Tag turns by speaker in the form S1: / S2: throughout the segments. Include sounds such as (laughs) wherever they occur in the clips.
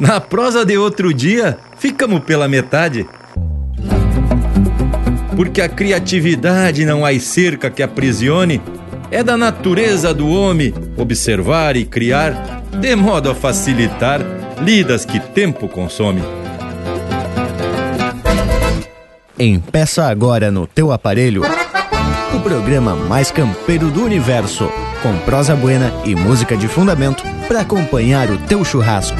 S1: Na prosa de outro dia, ficamos pela metade. Porque a criatividade não há cerca que aprisione, é da natureza do homem observar e criar, de modo a facilitar lidas que tempo consome.
S2: Empeça agora no teu aparelho o programa mais campeiro do universo, com prosa buena e música de fundamento para acompanhar o teu churrasco.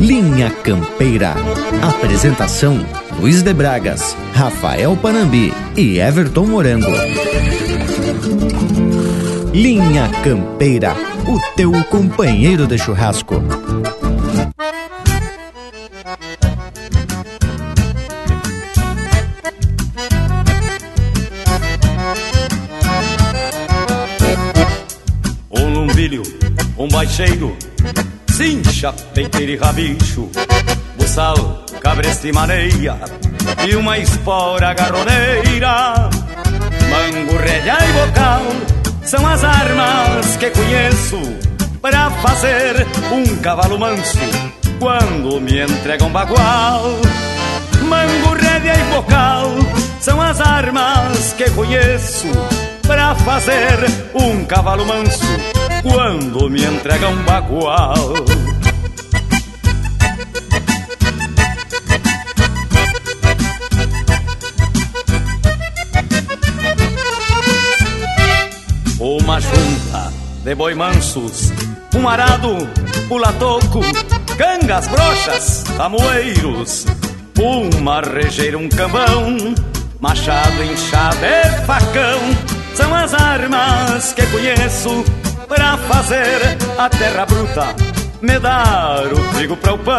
S2: Linha Campeira. Apresentação: Luiz de Bragas, Rafael Panambi e Everton Morango. Linha Campeira, o teu companheiro de churrasco.
S3: Um lumbilho, um baixeiro, cincha, peiteiro e rabicho, buçal, cabresta e maneia, e uma espora garroneira, mango, rédea e bocal, são as armas que conheço para fazer um cavalo manso quando me entregam bagual. Mango, rédea e bocal são as armas que conheço para fazer um cavalo manso quando me entregam bagual. Uma junta de boi mansos, um arado, pula-toco, cangas, brochas, tamoeiros, uma rejeira, um cambão, machado, inchado e facão, são as armas que conheço para fazer a terra bruta me dar o trigo para o pão.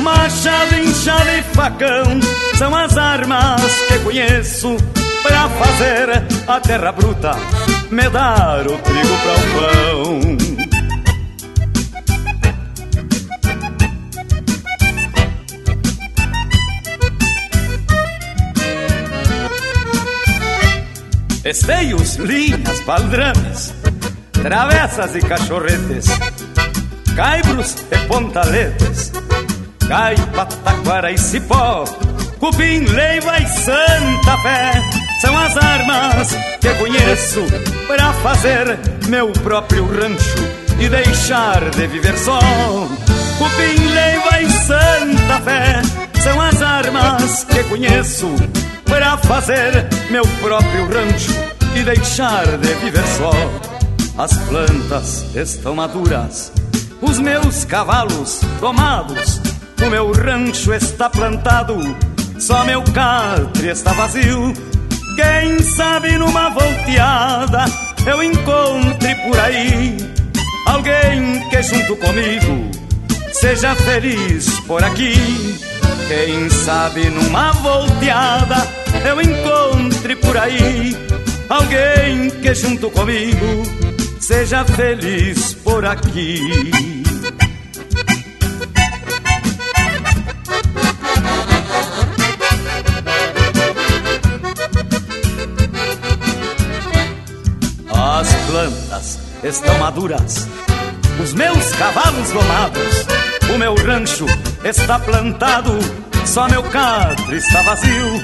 S3: Machado, inchado e facão são as armas que conheço para fazer a terra bruta me dar o trigo para o pão. Esteios, linhas, baldrames, travessas e cachorretes, caibros e pontaletes, caipa, taquara e cipó, cupim, leiva e santa fé, são as armas que conheço para fazer meu próprio rancho e deixar de viver só. Cupim, leiva e santa fé, são as armas que conheço para fazer meu próprio rancho e deixar de viver só. As plantas estão maduras, os meus cavalos domados, o meu rancho está plantado, só meu catre está vazio. Quem sabe numa volteada eu encontre por aí alguém que junto comigo seja feliz por aqui. Quem sabe numa volteada eu encontre por aí alguém que junto comigo seja feliz por aqui. As plantas estão maduras, os meus cavalos domados, o meu rancho está plantado, só meu catre está vazio.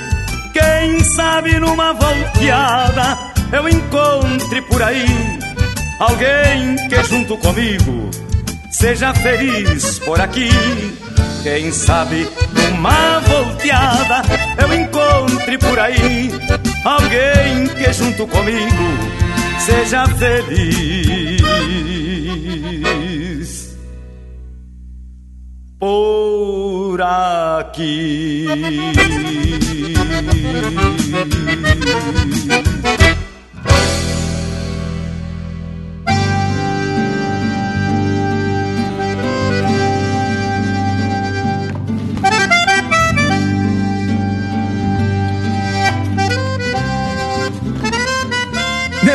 S3: Quem sabe numa volteada eu encontre por aí alguém que junto comigo seja feliz por aqui. Quem sabe numa volteada eu encontre por aí alguém que junto comigo seja feliz por aqui.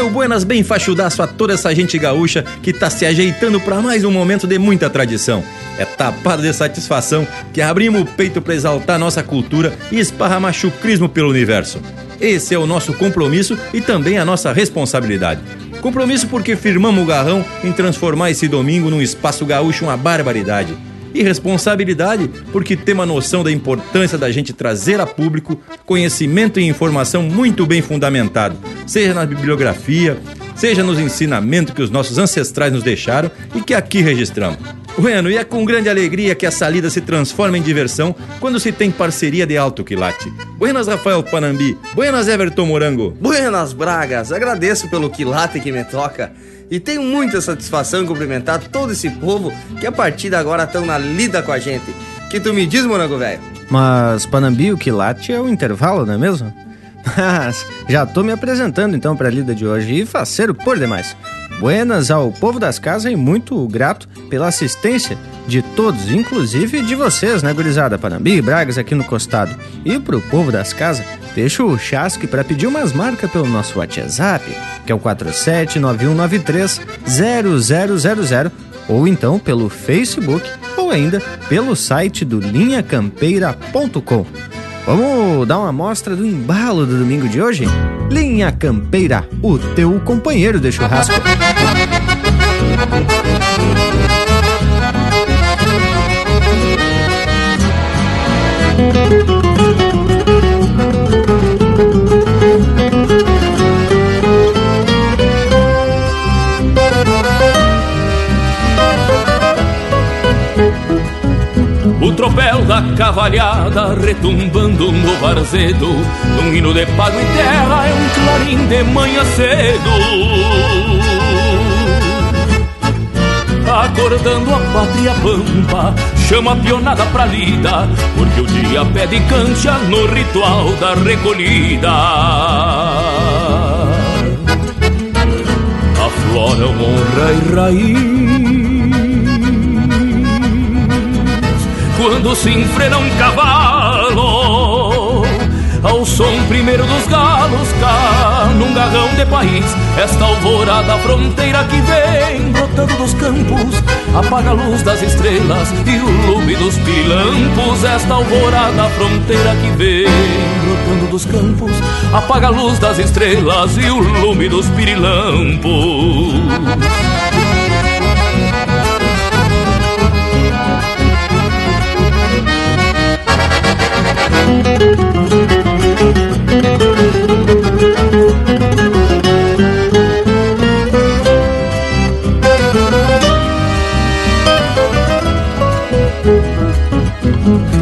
S1: Meu buenas bem fachudaço a toda essa gente gaúcha que tá se ajeitando para mais um momento de muita tradição. É tapado de satisfação que abrimos o peito para exaltar nossa cultura e esparramar chucrismo pelo universo. Esse é o nosso compromisso e também a nossa responsabilidade. Compromisso porque firmamos o garrão em transformar esse domingo num espaço gaúcho uma barbaridade. E responsabilidade, porque tem uma noção da importância da gente trazer a público conhecimento e informação muito bem fundamentado, seja na bibliografia, seja nos ensinamentos que os nossos ancestrais nos deixaram e que aqui registramos. Bueno, e é com grande alegria que essa lida se transforma em diversão quando se tem parceria de alto quilate. Buenas, Rafael Panambi. Buenas, Everton Morango.
S4: Buenas, Bragas. Agradeço pelo quilate que me toca. E tenho muita satisfação em cumprimentar todo esse povo que a partir de agora estão na lida com a gente. Que tu me diz, morango velho?
S2: Mas, Panambi, o quilate é o intervalo, não é mesmo? (laughs) Mas já tô me apresentando então para a lida de hoje e faceiro por demais. Buenas ao povo das casas e muito grato pela assistência de todos, inclusive de vocês, né, gurizada? Panambi e Bragas aqui no costado. E pro povo das casas, deixo o chasque para pedir umas marcas pelo nosso WhatsApp, que é o 4791930000, ou então pelo Facebook, ou ainda pelo site do linhacampeira.com. Vamos dar uma amostra do embalo do domingo de hoje? Linha Campeira, o teu companheiro de churrasco.
S5: Tropel da cavalhada retumbando no varzedo Num hino de pago e terra é um clarim de manhã cedo. Acordando a pátria pampa Chama a pionada pra lida Porque o dia pede cancha no ritual da recolhida. Afloram honra e raiz quando se enfrena um cavalo. Ao som primeiro dos galos cá num garrão de país Esta alvorada fronteira que vem brotando dos campos Apaga a luz das estrelas e o lume dos pirilampos Esta alvorada fronteira que vem brotando dos campos Apaga a luz das estrelas e o lume dos pirilampos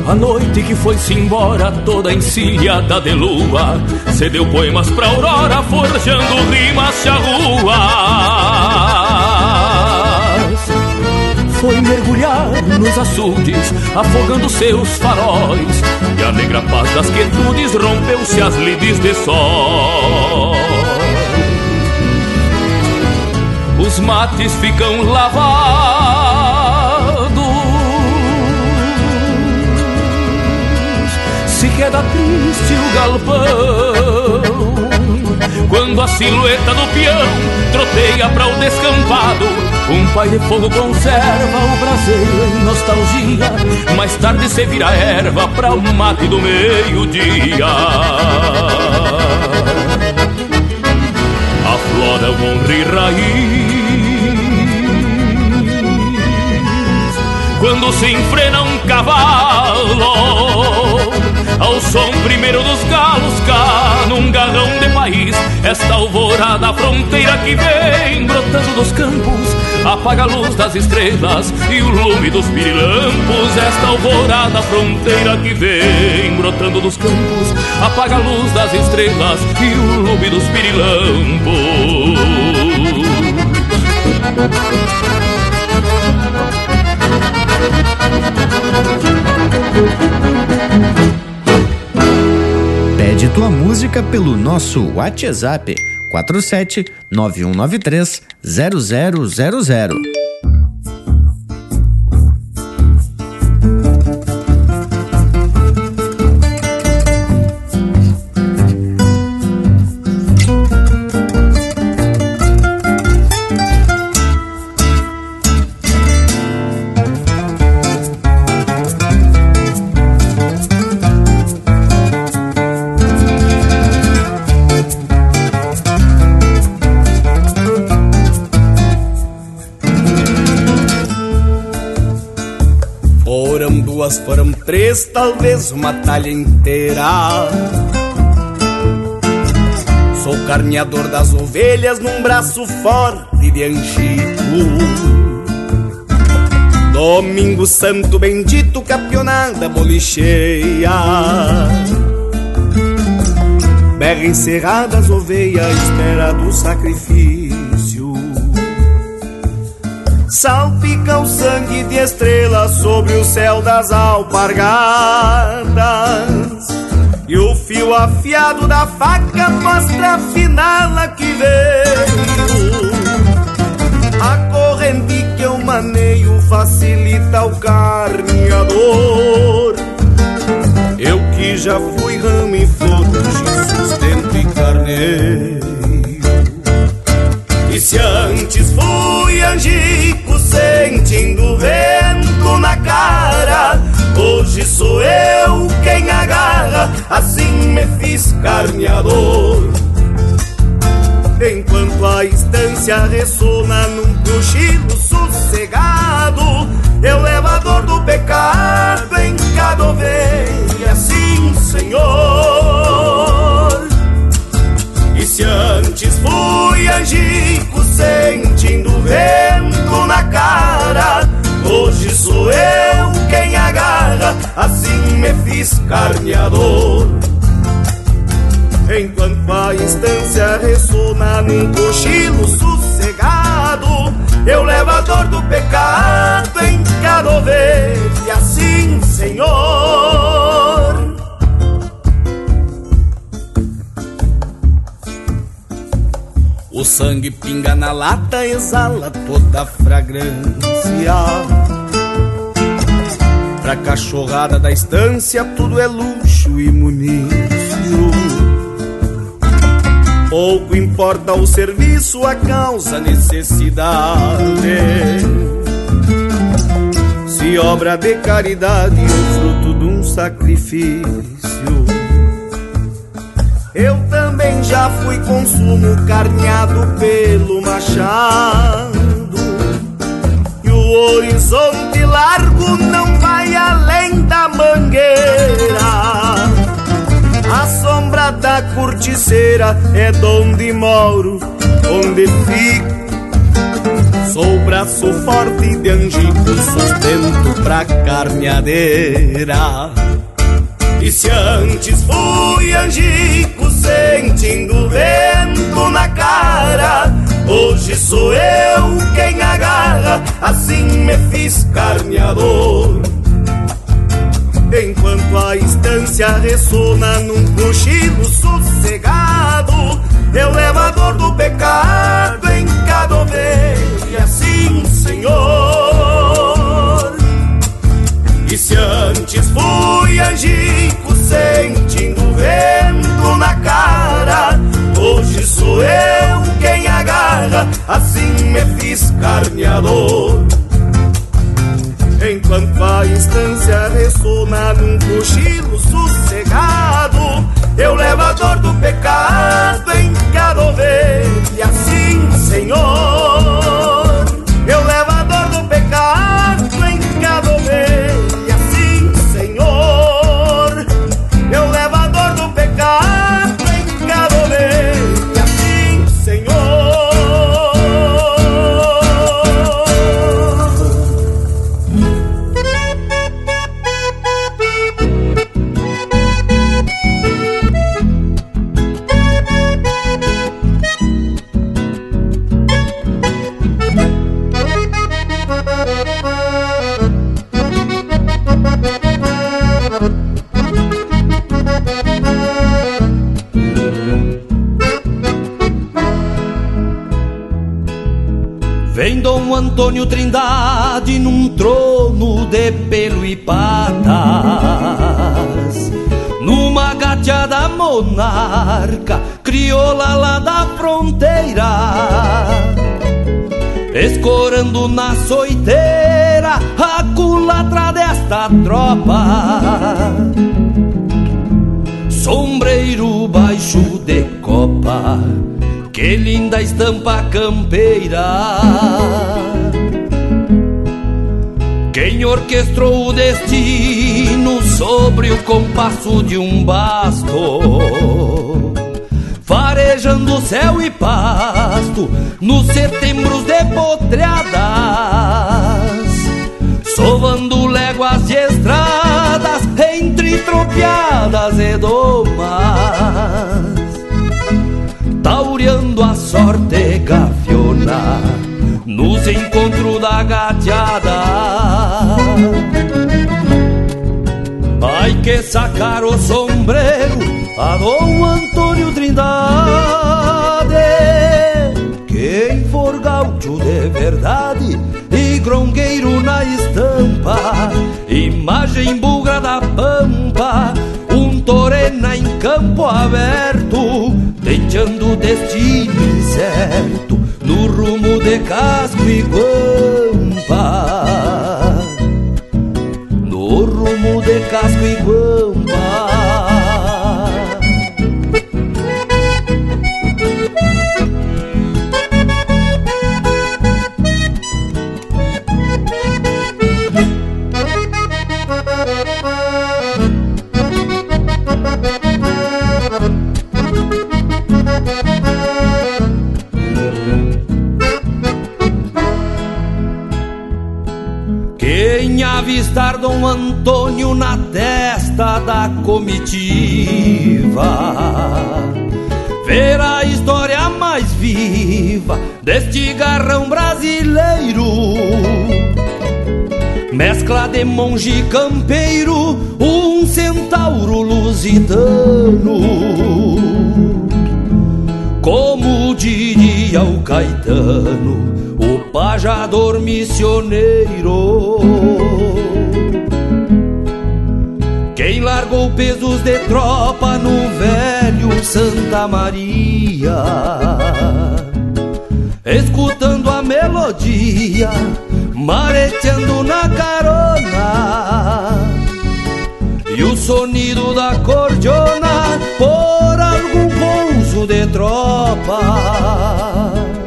S5: A noite que foi-se embora, toda encilhada de lua, cedeu poemas pra aurora, forjando rimas charruas. Foi mergulhar nos açudes, afogando seus faróis, e a negra paz das quietudes rompeu-se as lides de sol. Os mates ficam lavados queda triste o galpão. Quando a silhueta do peão troteia para o descampado, um pai de fogo conserva o braseiro em nostalgia. Mais tarde se vira erva para o mate do meio-dia. Aflora o honra e raiz. Quando se enfrena um cavalo ao som primeiro dos galos cá num garrão de país esta alvorada fronteira que vem brotando dos campos apaga a luz das estrelas e o lume dos pirilampos. Esta alvorada fronteira que vem brotando dos campos apaga a luz das estrelas e o lume dos pirilampos.
S2: Pede tua música pelo nosso WhatsApp 47 9193 0000.
S6: Três, talvez uma talha inteira. Sou carneador das ovelhas num braço forte de anchico. Domingo santo bendito, capionada bolicheia Berra encerrada as ovelhas, espera do sacrifício Salpica o sangue de estrelas sobre o céu das alpargatas E o fio afiado da faca mostra a finala que veio A corrente que eu maneio facilita o carneador. Eu que já fui ramo e flor, sustento e carneiro. E se antes fui angico assim me fiz carneador. Enquanto a estância ressona num cochilo sossegado Eu levo a dor do pecado em cada ovelha Sim, Senhor E se antes fui angico sentindo vento na cara Hoje sou eu Assim me fiz carneador. Enquanto a instância ressona num cochilo sossegado Eu levo a dor do pecado em cada ovelha Assim, Senhor O sangue pinga na lata, exala toda a fragrância Pra cachorrada da estância tudo é luxo e munício Pouco importa o serviço, a causa, a necessidade. Se obra de caridade ou fruto de um sacrifício. Eu também já fui consumo carneado pelo machado. O horizonte largo não vai além da mangueira. A sombra da corticeira é donde moro, onde fico. Sou braço forte de angico, sustento pra carneadeira. E se antes fui angico, sentindo vento na cara, hoje sou eu quem agarra, assim me fiz carneador. Enquanto a instância ressona num cochilo sossegado Eu levo a dor do pecado em cada ovelha Sim, Senhor E se antes fui angico sentindo vento na cara Hoje sou eu assim me fiz carneador. Enquanto a instância ressona num cochilo sossegado Eu levo a dor do pecado em cada ovelha Assim, Senhor
S7: Antônio Trindade num trono de pelo e patas, numa gateada monarca, crioula lá da fronteira, escorando na soiteira a culatra desta tropa. Sombreiro baixo de copa que linda estampa campeira Quem orquestrou o destino sobre o compasso de um basto? Farejando céu e pasto nos setembros de potreadas, sovando léguas de estradas entre tropiadas e domas, taureando a sorte gafiona nos encontros da gateada. Ai que sacar o sombreiro a Dom Antônio Trindade, quem for gaúcho de verdade e grongueiro na estampa, imagem bugra da pampa, um torena em campo aberto, deixando o destino incerto no rumo de casco e guampa. No rumo de casco e guampa. Avistar Dom Antônio na testa da comitiva. Ver a história mais viva deste garrão brasileiro. Mescla de monge campeiro, um centauro lusitano. Como diria o Caetano, o pajador missioneiro. Largou pesos de tropa no velho Santa Maria, escutando a melodia, mareteando na carona, e o sonido da cordiona por algum pouso de tropa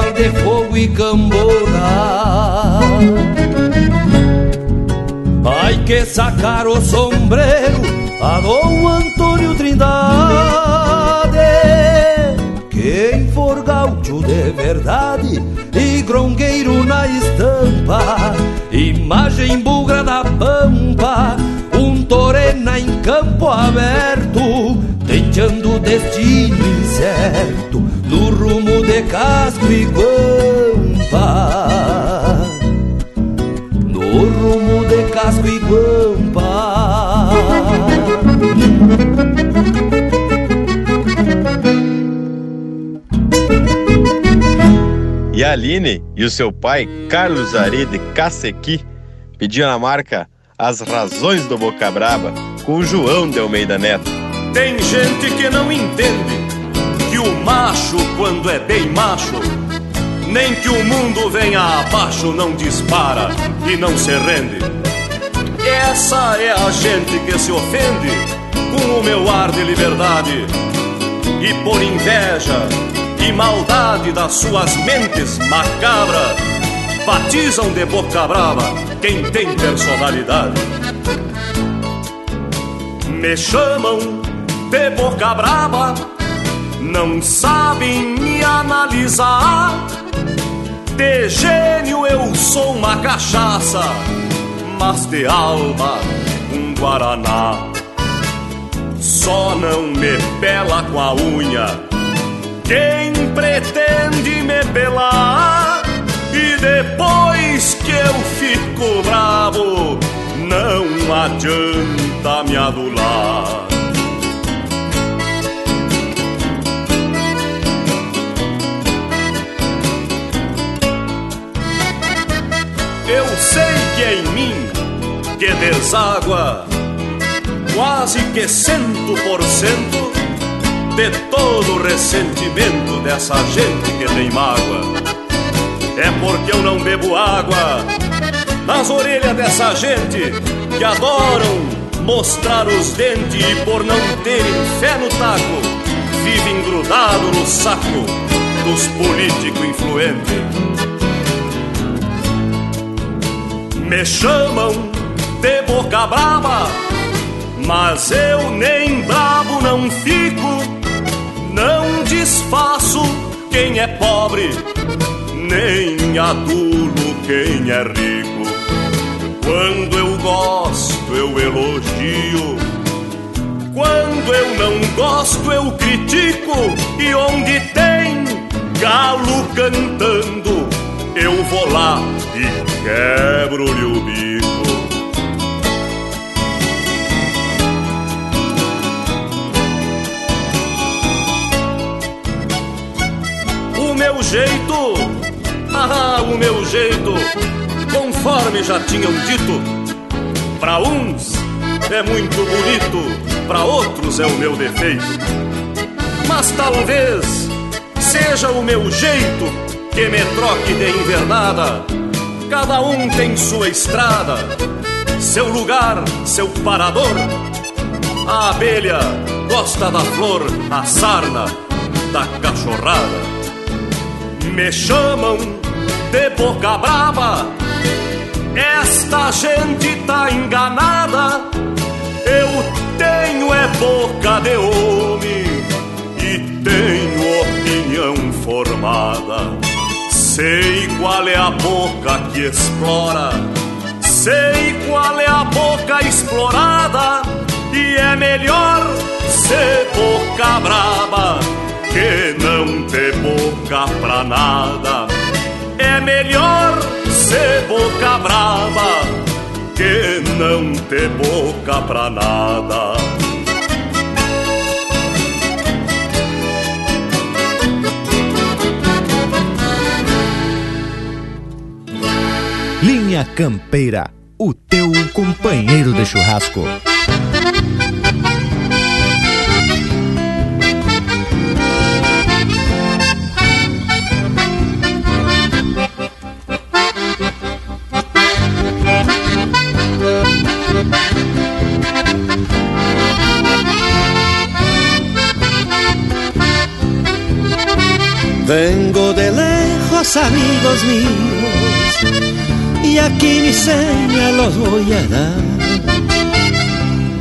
S7: de fogo e cambona. Ai que sacar o sombreiro a Dom Antônio Trindade. Quem for gaúcho de verdade e grongueiro na estampa, imagem bugra da pampa, um torena em campo aberto, deixando o destino incerto no rumo casco e guampa. No rumo de casco e guampa.
S8: E a Aline e o seu pai, Carlos Ari de Cacequi, pediam a marca As Razões do Boca Braba com o João de Almeida Neto.
S9: Tem gente que não entende o macho, quando é bem macho, nem que o mundo venha abaixo, não dispara e não se rende. Essa é a gente que se ofende com o meu ar de liberdade e por inveja e maldade das suas mentes macabras batizam de boca brava quem tem personalidade. Me chamam de boca brava, não sabem me analisar. De gênio eu sou uma cachaça, mas de alma um guaraná. Só não me pela com a unha quem pretende me pelar. E depois que eu fico bravo, não adianta me adular. Sei que é em mim que deságua quase que cento por cento de todo o ressentimento dessa gente que tem mágoa. É porque eu não bebo água nas orelhas dessa gente que adoram mostrar os dentes e por não terem fé no taco, vivem grudado no saco status político influente. Me chamam de boca brava, mas eu nem bravo não fico, não desfaço quem é pobre, nem adulo quem é rico. Quando eu gosto, eu elogio. Quando eu não gosto, eu critico. E onde tem galo cantando, eu vou lá e quebro-lhe o bico. O meu jeito, ah, o meu jeito, conforme já tinham dito, para uns é muito bonito, para outros é o meu defeito. Mas talvez seja o meu jeito que me troque de invernada. Cada um tem sua estrada, seu lugar, seu parador. A abelha gosta da flor, a sarna da cachorrada. Me chamam de boca brava, esta gente tá enganada. Sei qual é a boca que explora, sei qual é a boca explorada, e é melhor ser boca brava que não ter boca pra nada. É melhor ser boca brava que não ter boca pra nada.
S2: Linha Campeira, o teu companheiro de churrasco.
S10: Vengo de lejos, amigos míos, y aquí mi seña los voy a dar.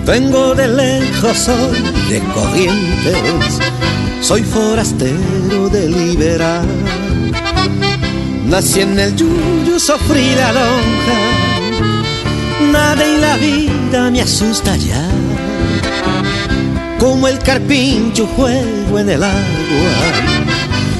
S10: Vengo de lejos, soy de corrientes, soy forastero de liberar. Nací en el yuyu, sufrí la lonja, nada en la vida me asusta ya. Como el carpincho juego en el agua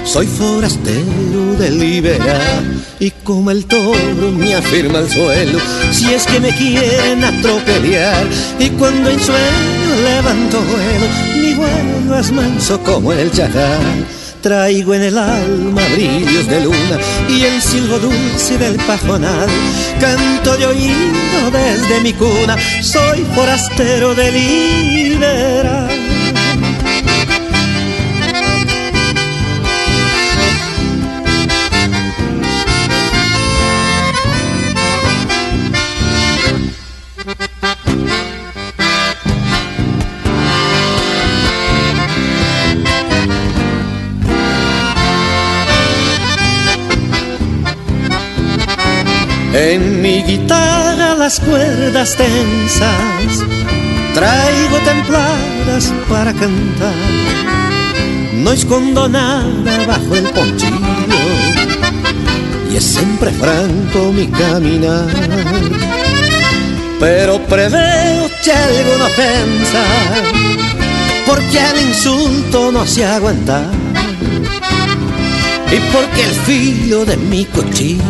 S10: soy forastero de liberar y como el toro me afirma el suelo si es que me quieren atropellar y cuando en sueño levanto vuelo mi vuelo es manso como el chacal. Traigo en el alma brillos de luna y el silbo dulce del pajonal. Canto de oído desde mi cuna soy forastero de liberar En mi guitarra las cuerdas tensas traigo templadas para cantar. No escondo nada bajo el ponchillo y es siempre franco mi caminar. Pero preveo que alguna ofensa porque el insulto no se aguanta y porque el filo de mi cuchillo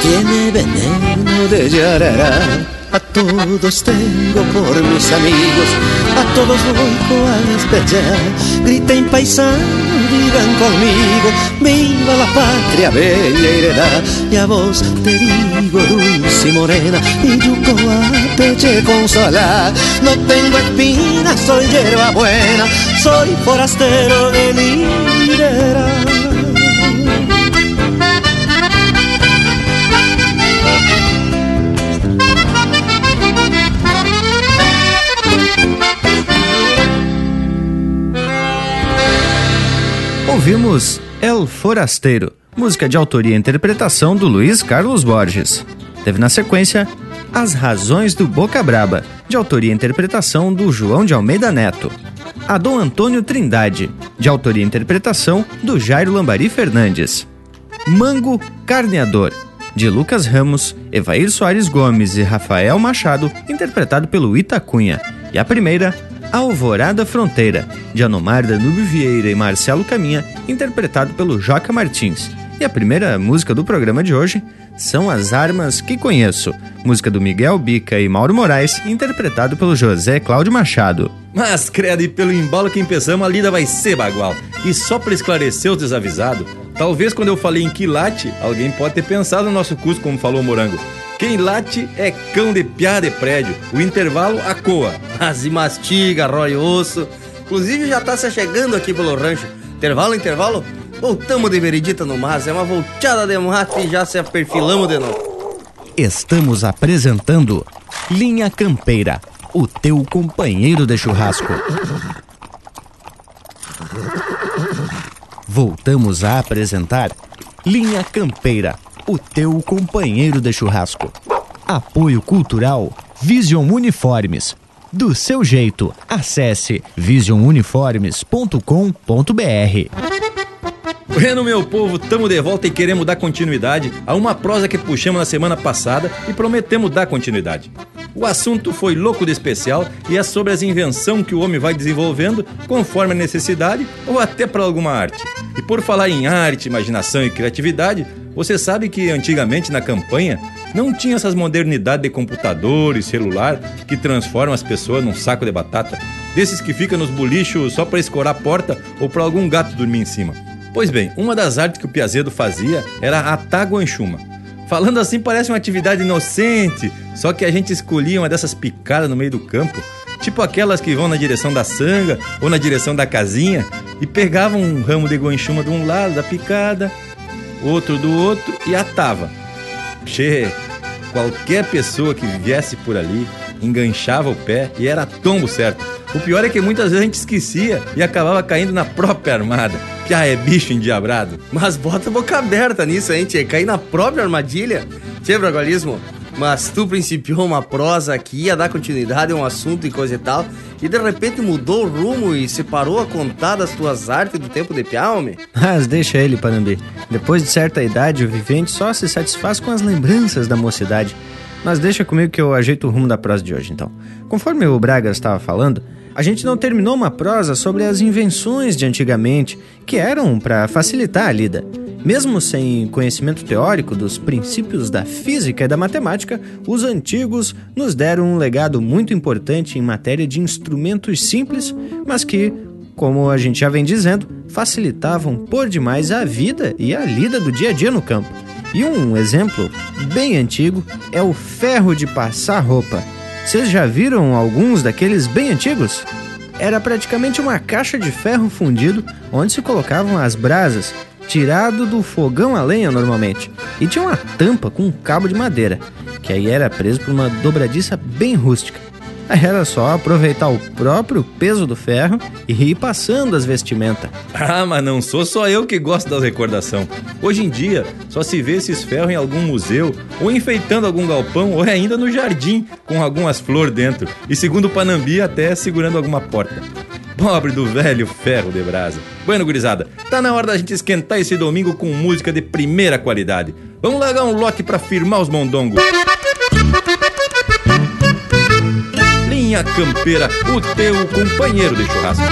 S10: tiene veneno de yarará. A todos tengo por mis amigos, a todos voy a despejar. Griten paisano, digan conmigo, viva la patria bella heredad. Y a vos te digo dulce y morena, y yuco a peche consolar. No tengo espinas, soy hierba buena, soy forastero de liberar.
S2: Ouvimos El Forasteiro, música de autoria e interpretação do Luiz Carlos Borges. Teve na sequência As Razões do Boca Braba, de autoria e interpretação do João de Almeida Neto. A Dom Antônio Trindade, de autoria e interpretação do Jairo Lambari Fernandes. Mango Carneador, de Lucas Ramos, Evair Soares Gomes e Rafael Machado, interpretado pelo Itacunha. E a primeira, Alvorada Fronteira, de Anomar Danube Vieira e Marcelo Caminha, interpretado pelo Joca Martins. E a primeira música do programa de hoje são As Armas que Conheço, música do Miguel Bica e Mauro Moraes, interpretado pelo José Cláudio Machado.
S1: Mas, credo, e pelo embalo que empezamos, a lida vai ser bagual. E só para esclarecer os desavisados, talvez quando eu falei em quilate, alguém pode ter pensado no nosso curso, como falou o Morango. Quem late é cão de piar de prédio, o intervalo a coa.
S4: Mas e mastiga, rói osso. Inclusive já tá se chegando aqui pelo rancho. Intervalo, intervalo? Voltamos de veredita no mas, é uma volteada de mate e já se aperfilamos de novo.
S2: Estamos apresentando Linha Campeira, o teu companheiro de churrasco. Voltamos a apresentar Linha Campeira, o teu companheiro de churrasco. Apoio Cultural Vision Uniformes. Do seu jeito, acesse visionuniformes.com.br.
S1: Bueno, meu povo, tamo de volta e queremos dar continuidade a uma prosa que puxamos na semana passada e prometemos dar continuidade. O assunto foi louco de especial e é sobre as invenções que o homem vai desenvolvendo conforme a necessidade ou até para alguma arte. E por falar em arte, imaginação e criatividade, você sabe que antigamente na campanha não tinha essas modernidades de computador e celular que transformam as pessoas num saco de batata, desses que ficam nos bolichos só para escorar a porta ou para algum gato dormir em cima. Pois bem, uma das artes que o Piazedo fazia era a taguanchuma. Falando assim parece uma atividade inocente, só que a gente escolhia uma dessas picadas no meio do campo, tipo aquelas que vão na direção da sanga ou na direção da casinha, e pegavam um ramo de guanchuma de um lado da picada, outro do outro e atava. Che, qualquer pessoa que viesse por ali enganchava o pé e era tombo certo. O pior é que muitas vezes a gente esquecia e acabava caindo na própria armada. Que ah, é bicho endiabrado.
S4: Mas bota a boca aberta nisso, hein, tchê? Cair na própria armadilha. Tchê, Bragualismo, mas tu principiou uma prosa que ia dar continuidade a um assunto e coisa e tal, e de repente mudou o rumo e se parou a contar das tuas artes do tempo de piá, homem? (laughs)
S2: Mas deixa ele, Panambi. Depois de certa idade, o vivente só se satisfaz com as lembranças da mocidade. Mas deixa comigo que eu ajeito o rumo da prosa de hoje, então. Conforme o Braga estava falando, a gente não terminou uma prosa sobre as invenções de antigamente, que eram para facilitar a lida. Mesmo sem conhecimento teórico dos princípios da física e da matemática, os antigos nos deram um legado muito importante em matéria de instrumentos simples, mas que, como a gente já vem dizendo, facilitavam por demais a vida e a lida do dia a dia no campo. E um exemplo bem antigo é o ferro de passar roupa. Vocês já viram alguns daqueles bem antigos? Era praticamente uma caixa de ferro fundido onde se colocavam as brasas, tirado do fogão a lenha normalmente, e tinha uma tampa com um cabo de madeira, que aí era preso por uma dobradiça bem rústica. Aí era só aproveitar o próprio peso do ferro e ir passando as vestimentas.
S1: Ah, mas não sou só eu que gosto da recordação. Hoje em dia, só se vê esses ferros em algum museu, ou enfeitando algum galpão, ou ainda no jardim, com algumas flores dentro. E segundo o Panambi, até segurando alguma porta. Pobre do velho ferro de brasa. Bueno, gurizada, tá na hora da gente esquentar esse domingo com música de primeira qualidade. Vamos largar um lote pra firmar os mondongos. Linha Campeira, o teu companheiro de churrasco.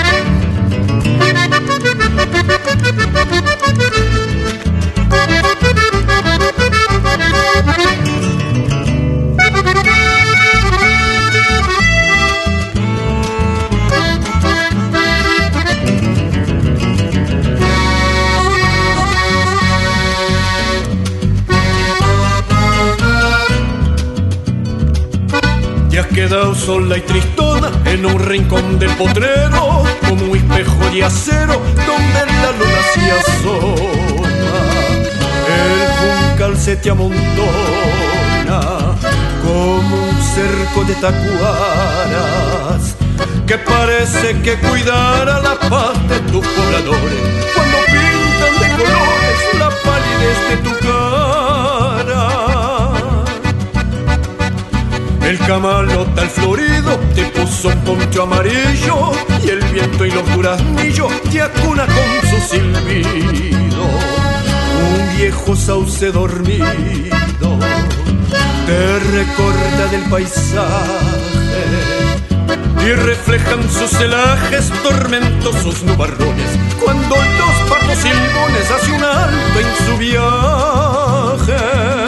S6: quedado sola y tristona en un rincón del potrero, como un espejo de acero donde la luna se asoma. El juncal se te amontona como un cerco de tacuaras que parece que cuidara la paz de tus pobladores cuando pintan de colores la palidez de tu cara.
S11: Chamalota el florido te puso poncho amarillo y el viento y los duraznillos te acuna con su silbido. Un viejo sauce dormido te recorda del paisaje y reflejan sus celajes tormentosos nubarrones cuando los patos silbones hace un alto en su viaje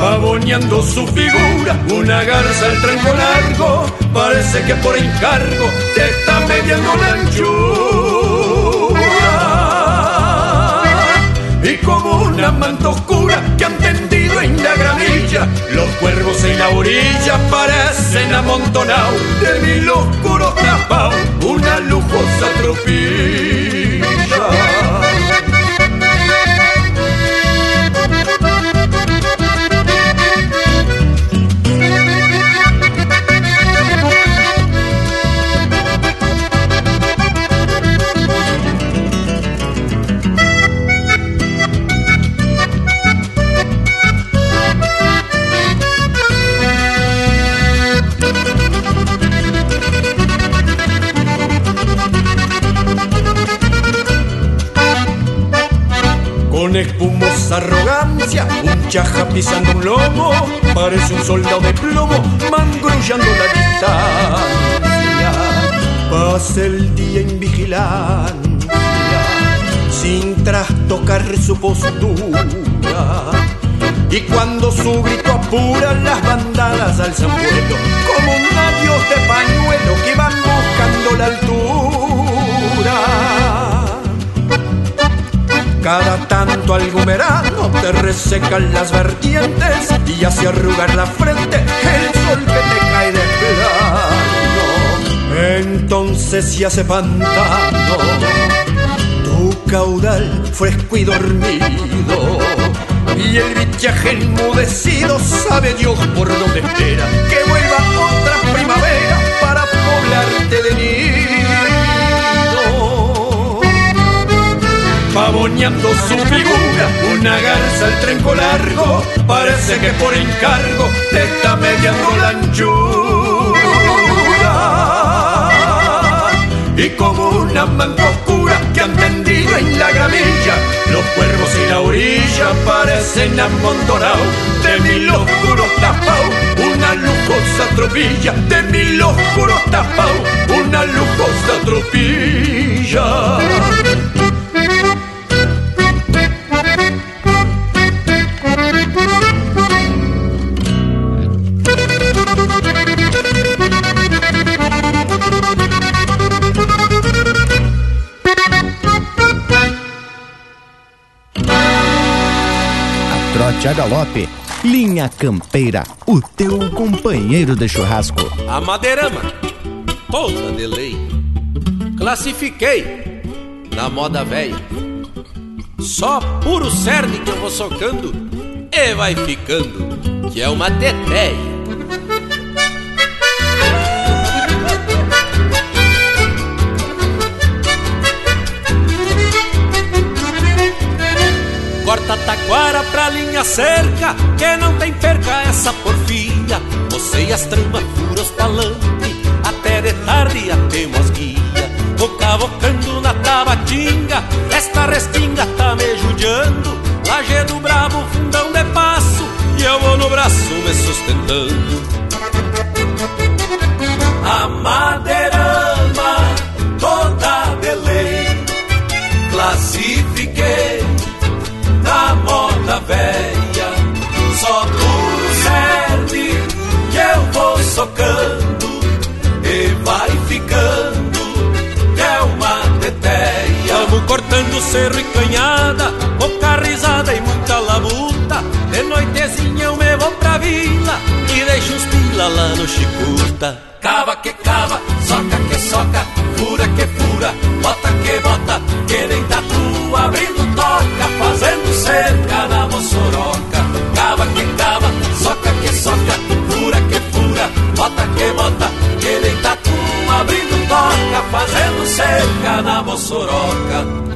S11: Aboñando su figura, una garza al tranco largo, parece que por encargo te está mediando la anchura. Y como una manta oscura que han tendido en la gramilla, los cuervos en la orilla parecen amontonados de mil oscuros tapados, una lujosa tropilla. Arrogancia, un chaja pisando un lomo, parece un soldado de plomo, mangrullando la distancia. Pasa el día en vigilancia, sin trastocar su postura. Y cuando su grito apura, las bandadas alzan vuelo, como un adiós de pañuelo que van buscando la altura. Cada tanto algún verano te resecan las vertientes y hace arrugar la frente el sol que te cae de plano. Entonces se hace pantano tu caudal fresco y dormido. Y el bichaje enmudecido sabe Dios por dónde espera que vuelva otra primavera para poblarte de nido. Pavoneando su figura, una garza al trenco largo, parece que por encargo te está mediando la anchura. Y como una manga oscura que han tendido en la gramilla, los cuervos y la orilla parecen amontonados de mil oscuros tapados, una lujosa tropilla, de mil oscuros tapados, una lujosa tropilla.
S2: Trote a galope, linha campeira, o teu companheiro de churrasco.
S12: A madeirama, toda de lei. Classifiquei na moda velha. Só puro cerne que eu vou socando e vai ficando, que é uma teteia. Corta taquara pra linha cerca, que não tem perca essa porfia. Você e as tramas furos palanque, até de tarde até mosguia. Vou cavocando na tabatinga, esta restinga tá me judiando. Lajedo bravo, fundão de passo, e eu vou no braço me sustentando. A madeirama toda de lei, cerro e canhada, pouca risada e muita labuta. De noitezinha eu me vou pra vila e deixo os pila lá no chicuta. Cava que cava, soca que soca, fura que fura, bota que bota, que nem tatu abrindo toca, fazendo cerca na moçoroca. Cava que cava, soca que soca, fura que fura, bota que bota, que nem tatu abrindo toca, fazendo cerca na moçoroca.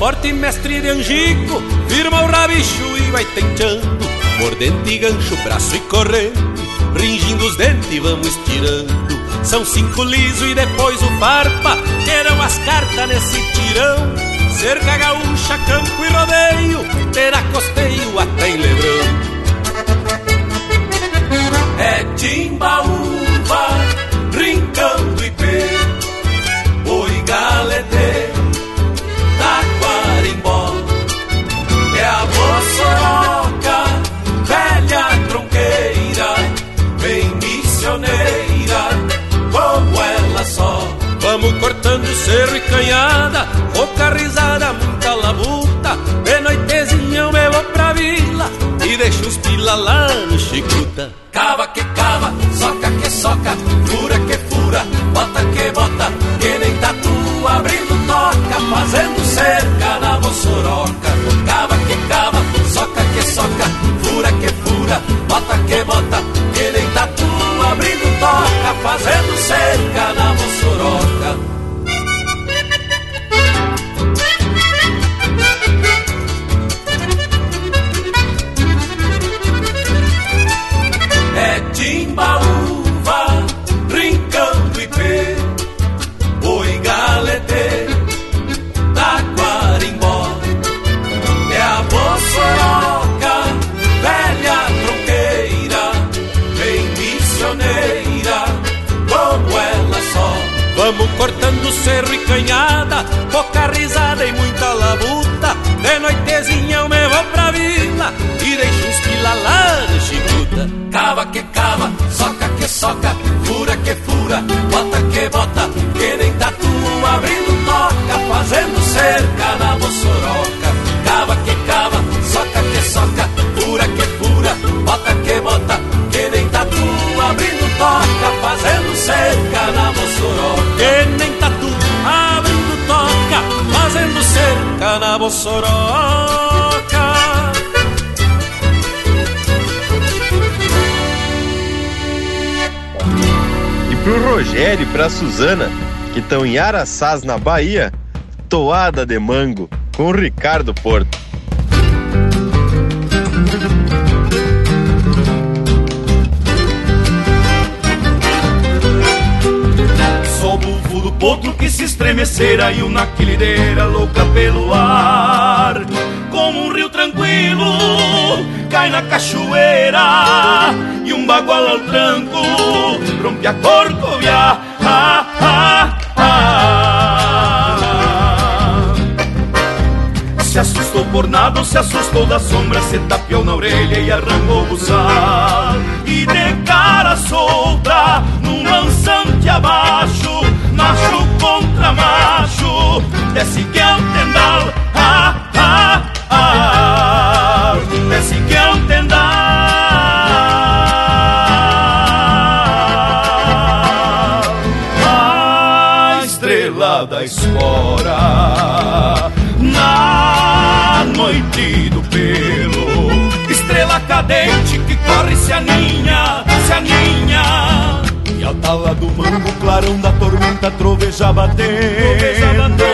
S12: forte mestre de angico, firma o rabicho e vai tentando, mordendo e gancho, braço e correndo, ringindo os dentes e vamos tirando. São cinco liso e depois o farpa, terão as cartas nesse tirão. Cerca gaúcha, campo e rodeio,
S8: para Suzana, que estão em Araçás, na Bahia, Toada de Mango, com Ricardo Porto.
S6: Sou bufo do potro que se estremecera e o naquilideira louca pelo ar, como um rio tranquilo cai na cachoeira e um bagual ao tranco rompe a corcovia se assustou por nada, se assustou da sombra, se tapeou na orelha e arrancou o sal. E de cara solta, num lançante abaixo. se aninha, se aninha. E a tala do mango, clarão da tormenta, troveja batendo. Troveja batendo.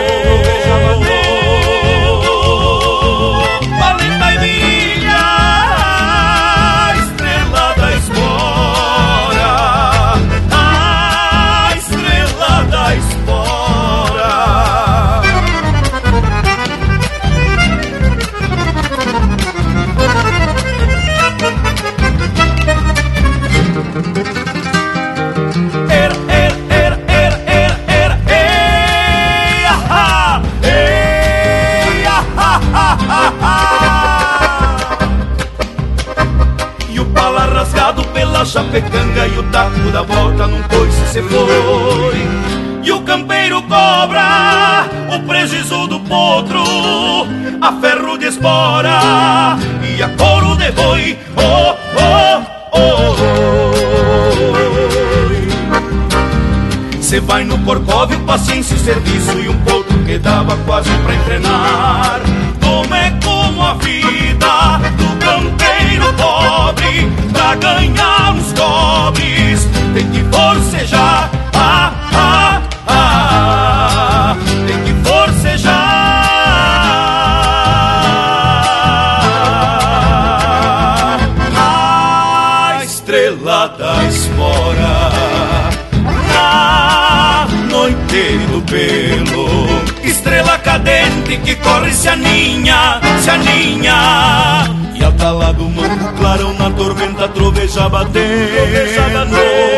S13: Cadente que corre se aninha, se aninha. E ao talado mango clarão na tormenta troveja batendo. Troveja batendo,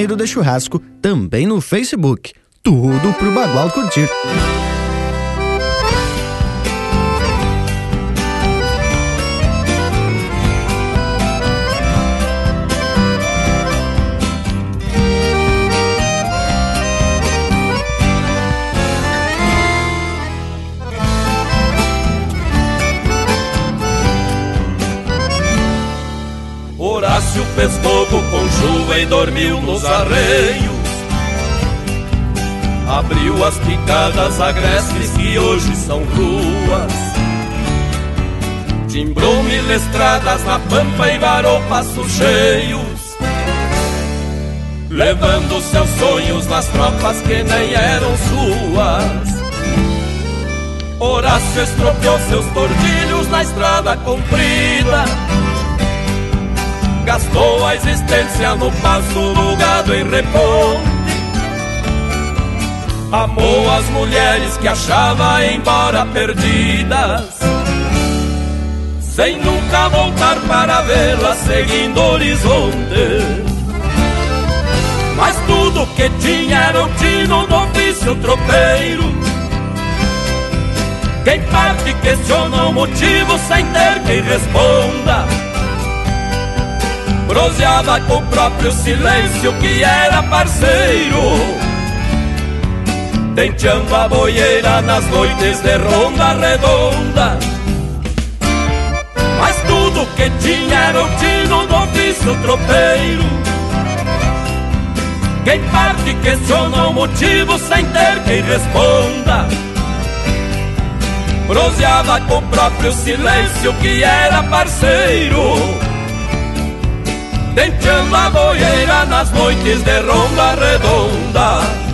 S2: companheiro de churrasco também no Facebook. Tudo pro Bagual curtir.
S13: Fez fogo com chuva e dormiu nos arreios. Abriu as picadas agrestes que hoje são ruas. Timbrou mil estradas na pampa e varou passos cheios. Levando seus sonhos nas tropas que nem eram suas. Horácio estropiou seus tordilhos na estrada comprida gastou a existência no passo do gado em reponte. Amou as mulheres que achava embora perdidas, sem nunca voltar para vê-las seguindo o horizonte. Mas tudo que tinha era o tino do ofício tropeiro. Quem parte questiona o motivo sem ter quem responda proseava com o próprio silêncio que era parceiro. Tenteando a boieira nas noites de ronda redonda. Mas tudo que tinha era o tino do ofício tropeiro. Quem parte questiona o motivo sem ter quem responda. Proseava com o próprio silêncio que era parceiro Denteando a boieira nas noites de ronda redonda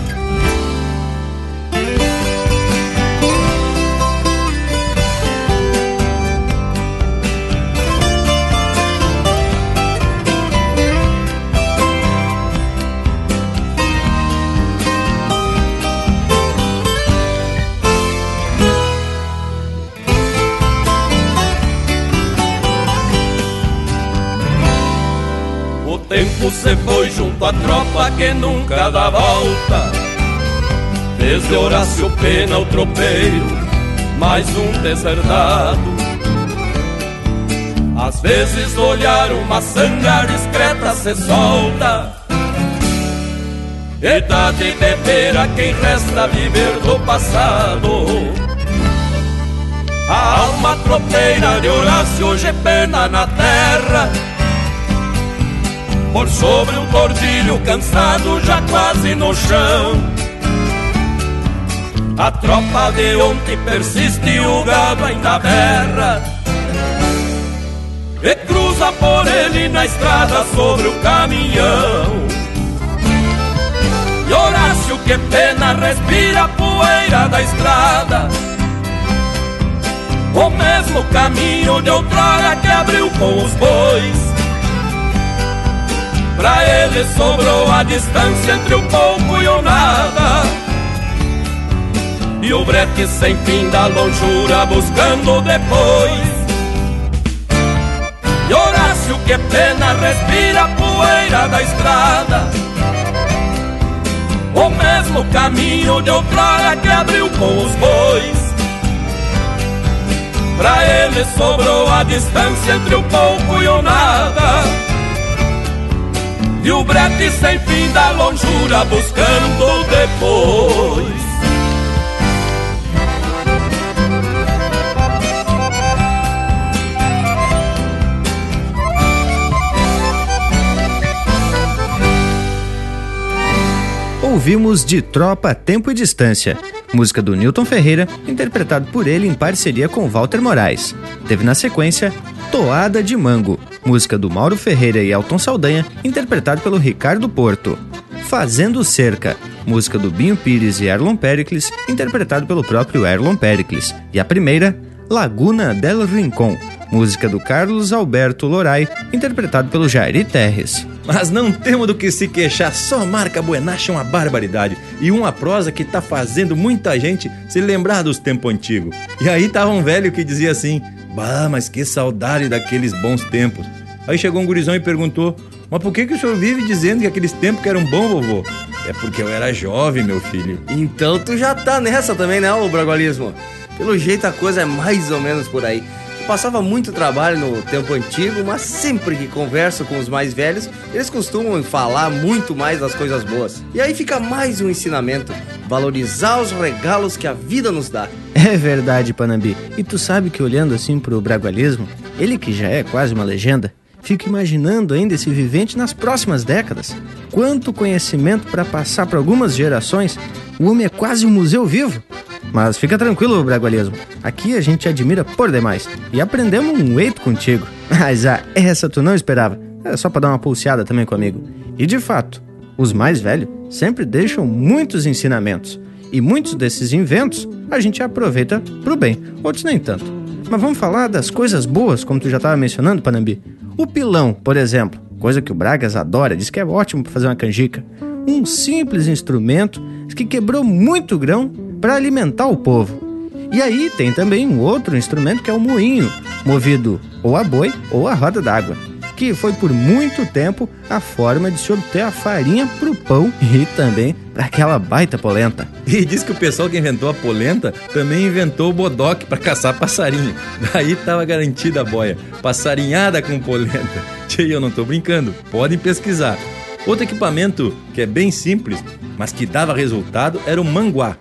S13: se foi junto à tropa que nunca dá volta. Desde Horácio Pena o tropeiro, mais um deserdado. Às vezes olhar uma sanga discreta se solta. E dá de beber a quem resta viver do passado. A alma tropeira de Horácio hoje pena na terra por sobre um tordilho cansado já quase no chão. A tropa de ontem persiste e o gado ainda berra. E cruza por ele na estrada sobre o caminhão. E Horácio, que pena, respira a poeira da estrada. O mesmo caminho de outrora que abriu com os bois Pra ele sobrou a distância entre o pouco e o nada. E o brete sem fim da longura buscando depois. E Horácio que pena respira a poeira da estrada. O mesmo caminho de outrora que abriu com os bois. Pra ele sobrou a distância entre o pouco e o nada e o brete sem fim da longura buscando depois.
S2: Ouvimos de Tropa, Tempo e Distância, música do Newton Ferreira, interpretado por ele em parceria com Walter Moraes. Teve na sequência Toada de Mango, música do Mauro Ferreira e Elton Saldanha, interpretado pelo Ricardo Porto. Fazendo Cerca, música do Binho Pires e Erlon Pericles, interpretado pelo próprio Erlon Pericles. E a primeira, Laguna del Rincón, música do Carlos Alberto Lorai, interpretado pelo Jairi Terres.
S1: Mas não temos do que se queixar, só marca Buenacha é uma barbaridade e uma prosa que tá fazendo muita gente se lembrar dos tempos antigos. E aí tava um velho que dizia assim: Bah, mas que saudade daqueles bons tempos. Aí chegou um gurizão e perguntou: Mas por que, que o senhor vive dizendo que aqueles tempos que eram bons, vovô? É porque eu era jovem, meu filho.
S4: Então tu já tá nessa também, né, ô Bragualismo? Pelo jeito a coisa é mais ou menos por aí. Passava muito trabalho no tempo antigo, mas sempre que converso com os mais velhos, eles costumam falar muito mais das coisas boas. E aí fica mais um ensinamento: valorizar os regalos que a vida nos dá. (laughs)
S2: É verdade, Panambi. E tu sabe que olhando assim pro bragualismo, ele que já é quase uma legenda, fico imaginando ainda esse vivente nas próximas décadas. Quanto conhecimento para passar para algumas gerações. O homem é quase um museu vivo. Mas fica tranquilo, Bragualismo. Aqui a gente admira por demais. E aprendemos um eito contigo. (laughs) Mas ah, essa tu não esperava. É só pra dar uma pulseada também comigo. E de fato, os mais velhos sempre deixam muitos ensinamentos. E muitos desses inventos a gente aproveita pro bem, outros nem tanto. Mas vamos falar das coisas boas, como tu já estava mencionando, Panambi. O pilão, por exemplo, coisa que o Bragas adora, diz que é ótimo para fazer uma canjica. Um simples instrumento que quebrou muito grão para alimentar o povo. E aí tem também um outro instrumento que é o moinho, movido ou a boi ou a roda d'água, que foi por muito tempo a forma de se obter a farinha para o pão e também para aquela baita polenta. (laughs)
S1: E diz que o pessoal que inventou a polenta também inventou o bodoque para caçar passarinho. (laughs) Daí estava garantida a boia, passarinhada com polenta. (laughs) E eu não estou brincando, podem pesquisar. Outro equipamento que é bem simples, mas que dava resultado, era o manguá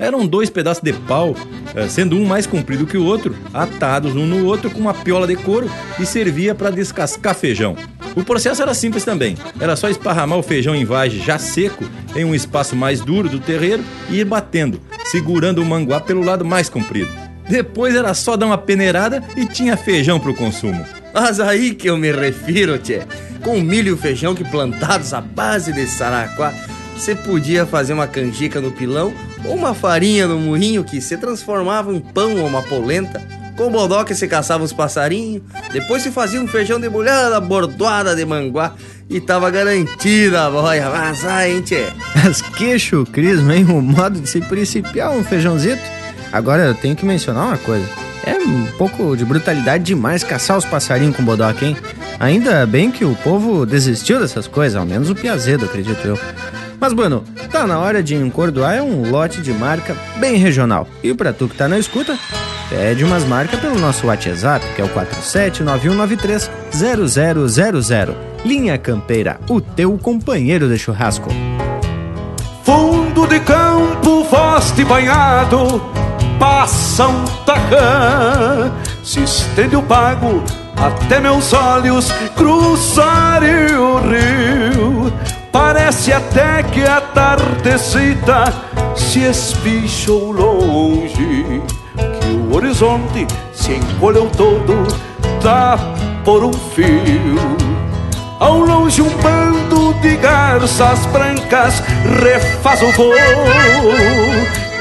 S1: eram dois pedaços de pau, eh, sendo um mais comprido que o outro, atados um no outro com uma piola de couro e servia para descascar feijão. O processo era simples também. Era só esparramar o feijão em vagem já seco em um espaço mais duro do terreiro e ir batendo, segurando o manguá pelo lado mais comprido. Depois era só dar uma peneirada e tinha feijão para o consumo.
S4: Mas aí que eu me refiro, tchê. Com milho e feijão que plantados à base de saraquá, você podia fazer uma canjica no pilão ou uma farinha no murrinho que se transformava em pão ou uma polenta. Com o bodoque se caçava os passarinhos, depois se fazia um feijão de molhada bordoada de manguá e tava garantida a boia. Mas ai, hein, tchê?
S2: As queixo, Crisma, hein? O modo de se principiar um feijãozito. Agora eu tenho que mencionar uma coisa. É um pouco de brutalidade demais caçar os passarinhos com bodoque, hein? Ainda bem que o povo desistiu dessas coisas, ao menos o Piazedo, acredito eu. Mas, Bueno, tá na hora de encordoar é um lote de marca bem regional. E pra tu que tá na escuta, pede umas marcas pelo nosso WhatsApp, que é o 4791930000. Linha Campeira, o teu companheiro de churrasco.
S9: Fundo de campo, vasto e banhado, passa um tacã, se estende o pago até meus olhos cruzarem o rio Parece até que a tardecita se espichou longe, que o horizonte se encolheu todo, tá por um fio. Ao longe um bando de garças brancas refaz o voo,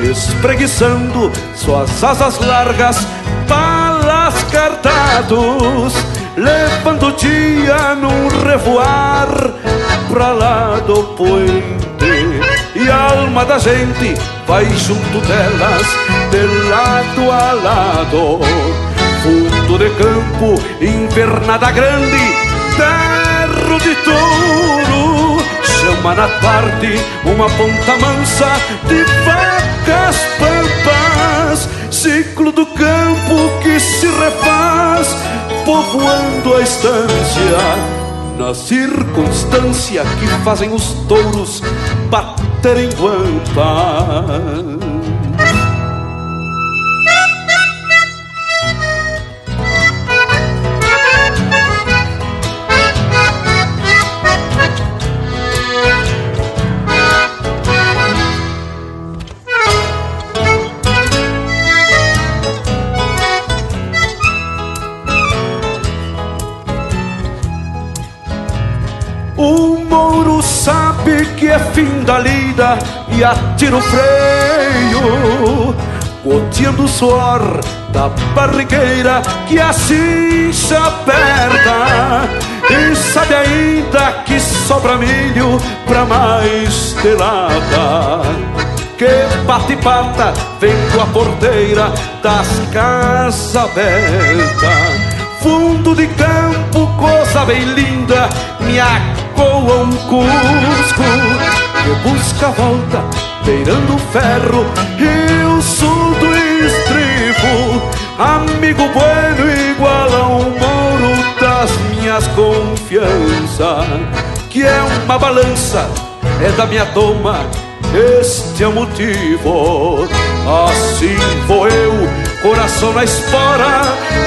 S9: espreguiçando suas asas largas, palas cartados, levando o dia num revoar pra lá do puente. E a alma da gente vai junto delas De lado a lado. Fundo de campo, invernada grande Terro de touro. Chama na tarde uma ponta mansa De vacas pampas Ciclo do campo que se refaz Povoando a estância na circunstância que fazem os touros baterem guampa. Fim da lida e atira o freio, goteando o suor da barrigueira que assim se aperta. E sabe ainda que sobra milho pra mais telada. Que bate pata vem com a porteira das casas abertas. Fundo de campo, coisa bem linda, me acoa um cusco. Que busca a volta, beirando o ferro e o sul do estribo. Amigo bueno igual a um moro das minhas confianças. Que é uma balança, é da minha toma, este é o motivo. Assim vou eu, coração na espora,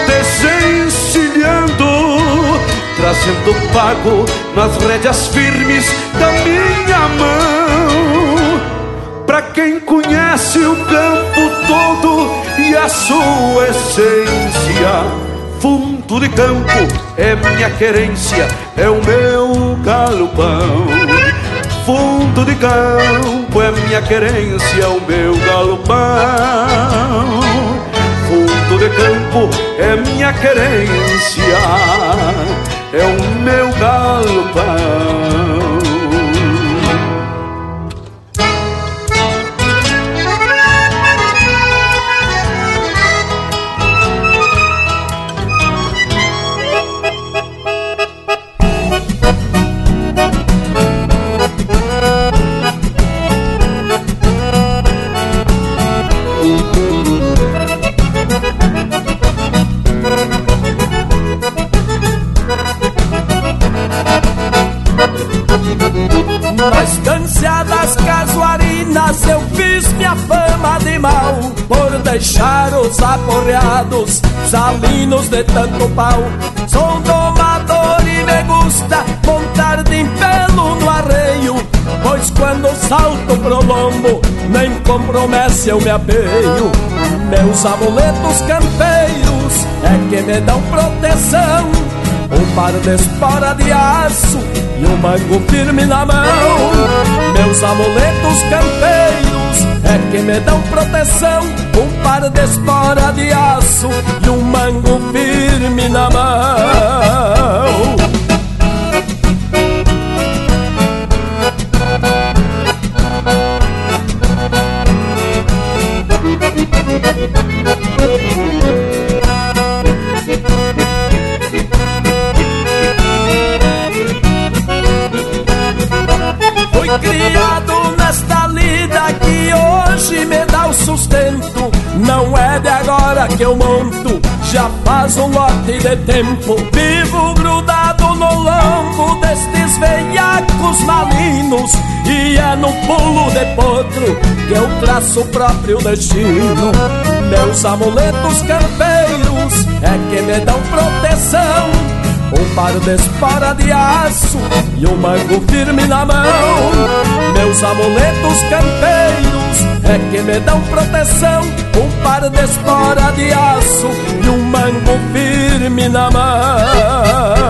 S9: desencilhando, trazendo pago nas rédeas firmes da minha mão. Pra quem conhece o campo todo e a sua essência, fundo de campo é minha querência, é o meu galopão. Fundo de campo é minha querência, é o meu galopão. Fundo de campo é minha querência, é o meu galopão.
S13: Na estância das casuarinas eu fiz minha fama de mal Por deixar os aporreados salinos de tanto pau. Sou domador e me gusta montar de pelo no arreio Pois quando salto pro lombo nem compromete eu me apeio. Meus amuletos campeiros é que me dão proteção um par de espora de aço e um mango firme na mão. Meus amuletos campeiros é que me dão proteção. Um par de espora de aço e um mango firme na mão. De tempo. Vivo grudado no lombo destes veiacos malinos. E é no pulo de potro que eu traço o próprio destino. Meus amuletos campeiros é que me dão proteção. Um par de espora de aço e um mango firme na mão. Meus amuletos campeiros é que me dão proteção. Um par de espora de aço e um mango firme na mão.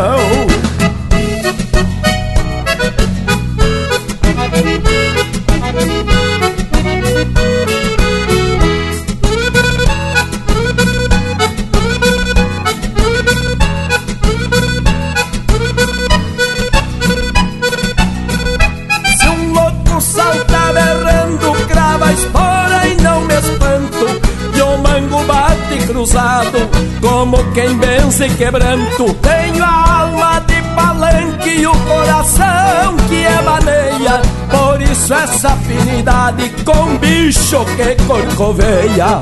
S13: Quem vence quebranto. Tenho a alma de palanque e o coração que é maneia. Por isso essa afinidade com bicho que corcoveia.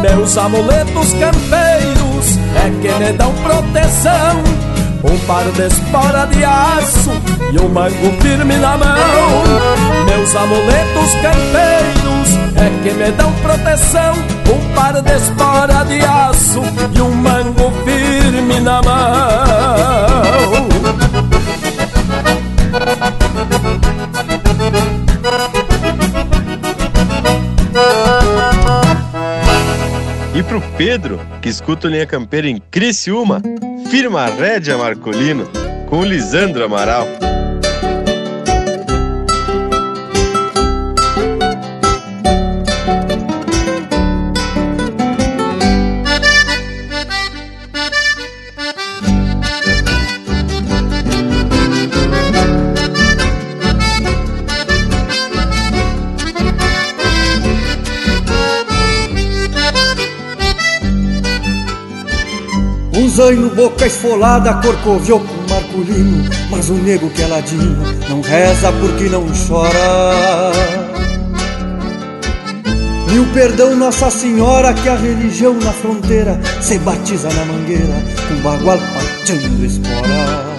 S13: Meus amuletos campeiros é que me dão proteção. Um par de espora de aço e um mango firme na mão. Meus amuletos campeiros é que me dão proteção. Um par de espora de aço e um mango firme na mão.
S8: E pro Pedro, que escuta o Linha Campeira em Criciúma, firma a rédea Marcolino com Lisandro Amaral.
S14: Boca esfolada, corcoviou com marculino Mas o nego que é ladinho não reza porque não chora. Mil perdão Nossa Senhora que a religião na fronteira Se batiza na mangueira com bagual pateando espora.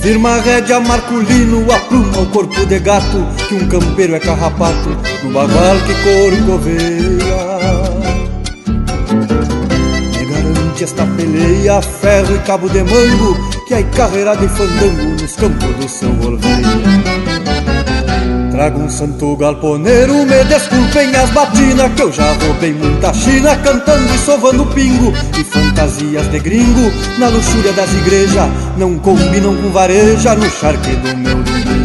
S14: Firma a rédea, marculino, apruma o corpo de gato Que um campeiro é carrapato no bagual que corcoveia esta peleia, ferro e cabo de mango, que aí carreira de fandango nos campos do seu Olveia. Trago um santo galponeiro, me desculpem as batinas, que eu já roubei muita china, cantando e sovando pingo, e fantasias de gringo, na luxúria das igrejas, não combinam com vareja, no charque do meu domingo.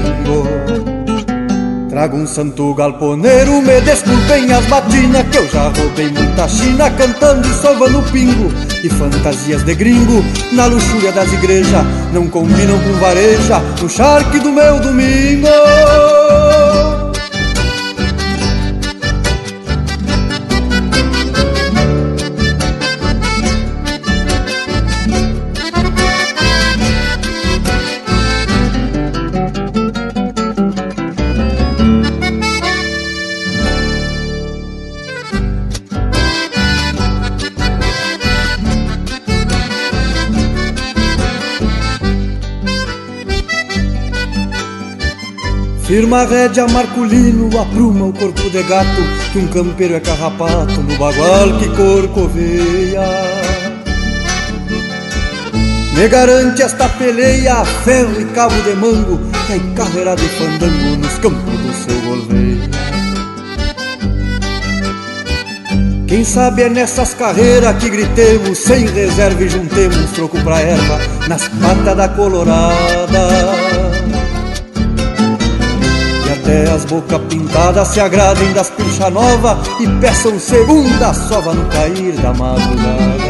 S14: Trago um santo galponeiro, me desculpem as batinas Que eu já roubei muita china cantando e sovando pingo E fantasias de gringo na luxúria das igrejas Não combinam com vareja no charque do meu domingo Firma a rédea, marculino, apruma o corpo de gato Que um campeiro é carrapato no bagual que corcoveia. Me garante esta peleia, ferro e cabo de mango Que é carreira de fandango nos campos do seu golveia. Quem sabe é nessas carreiras que gritemos Sem reserva e juntemos troco pra erva Nas patas da colorada até as boca pintadas se agradem das pilcha nova E peçam segunda sova no cair da madrugada.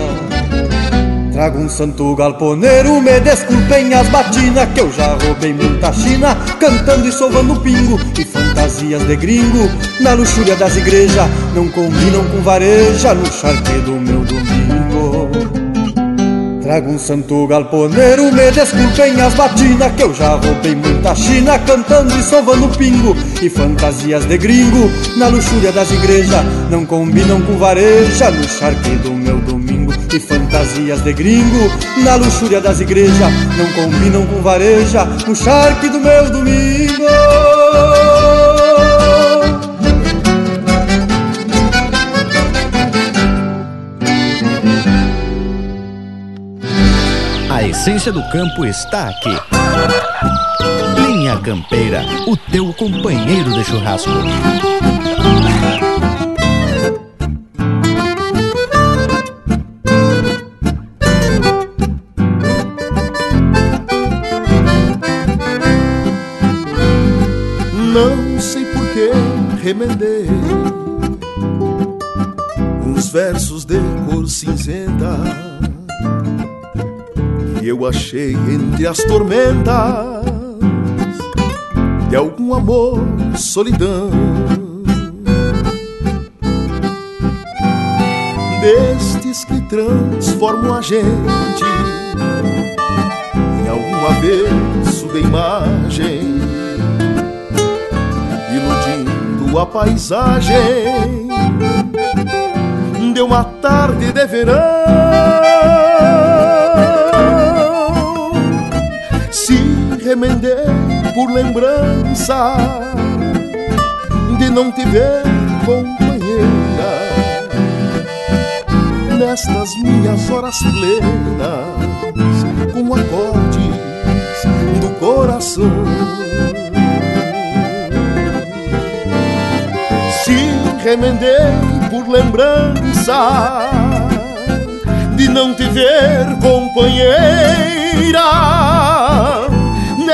S14: Trago um santo galponeiro, me desculpem as batinas Que eu já roubei muita china, cantando e sovando pingo E fantasias de gringo, na luxúria das igrejas Não combinam com vareja no charque do meu domingo Trago um santo galponeiro, me desculpem as batinas Que eu já roubei muita china cantando e sovando pingo E fantasias de gringo na luxúria das igrejas Não combinam com vareja no charque do meu domingo E fantasias de gringo na luxúria das igrejas Não combinam com vareja no charque do meu domingo
S2: essência do campo está aqui. Linha Campeira, o teu companheiro de churrasco.
S15: Não sei por que remendei uns versos de cor cinzenta eu achei entre as tormentas de algum amor, solidão. Destes que transformam a gente em algum avesso de imagem, iludindo a paisagem de uma tarde de verão. Remendei por lembrança de não te ver companheira nestas minhas horas plenas como acordes do coração. Se remendei por lembrança de não te ver companheira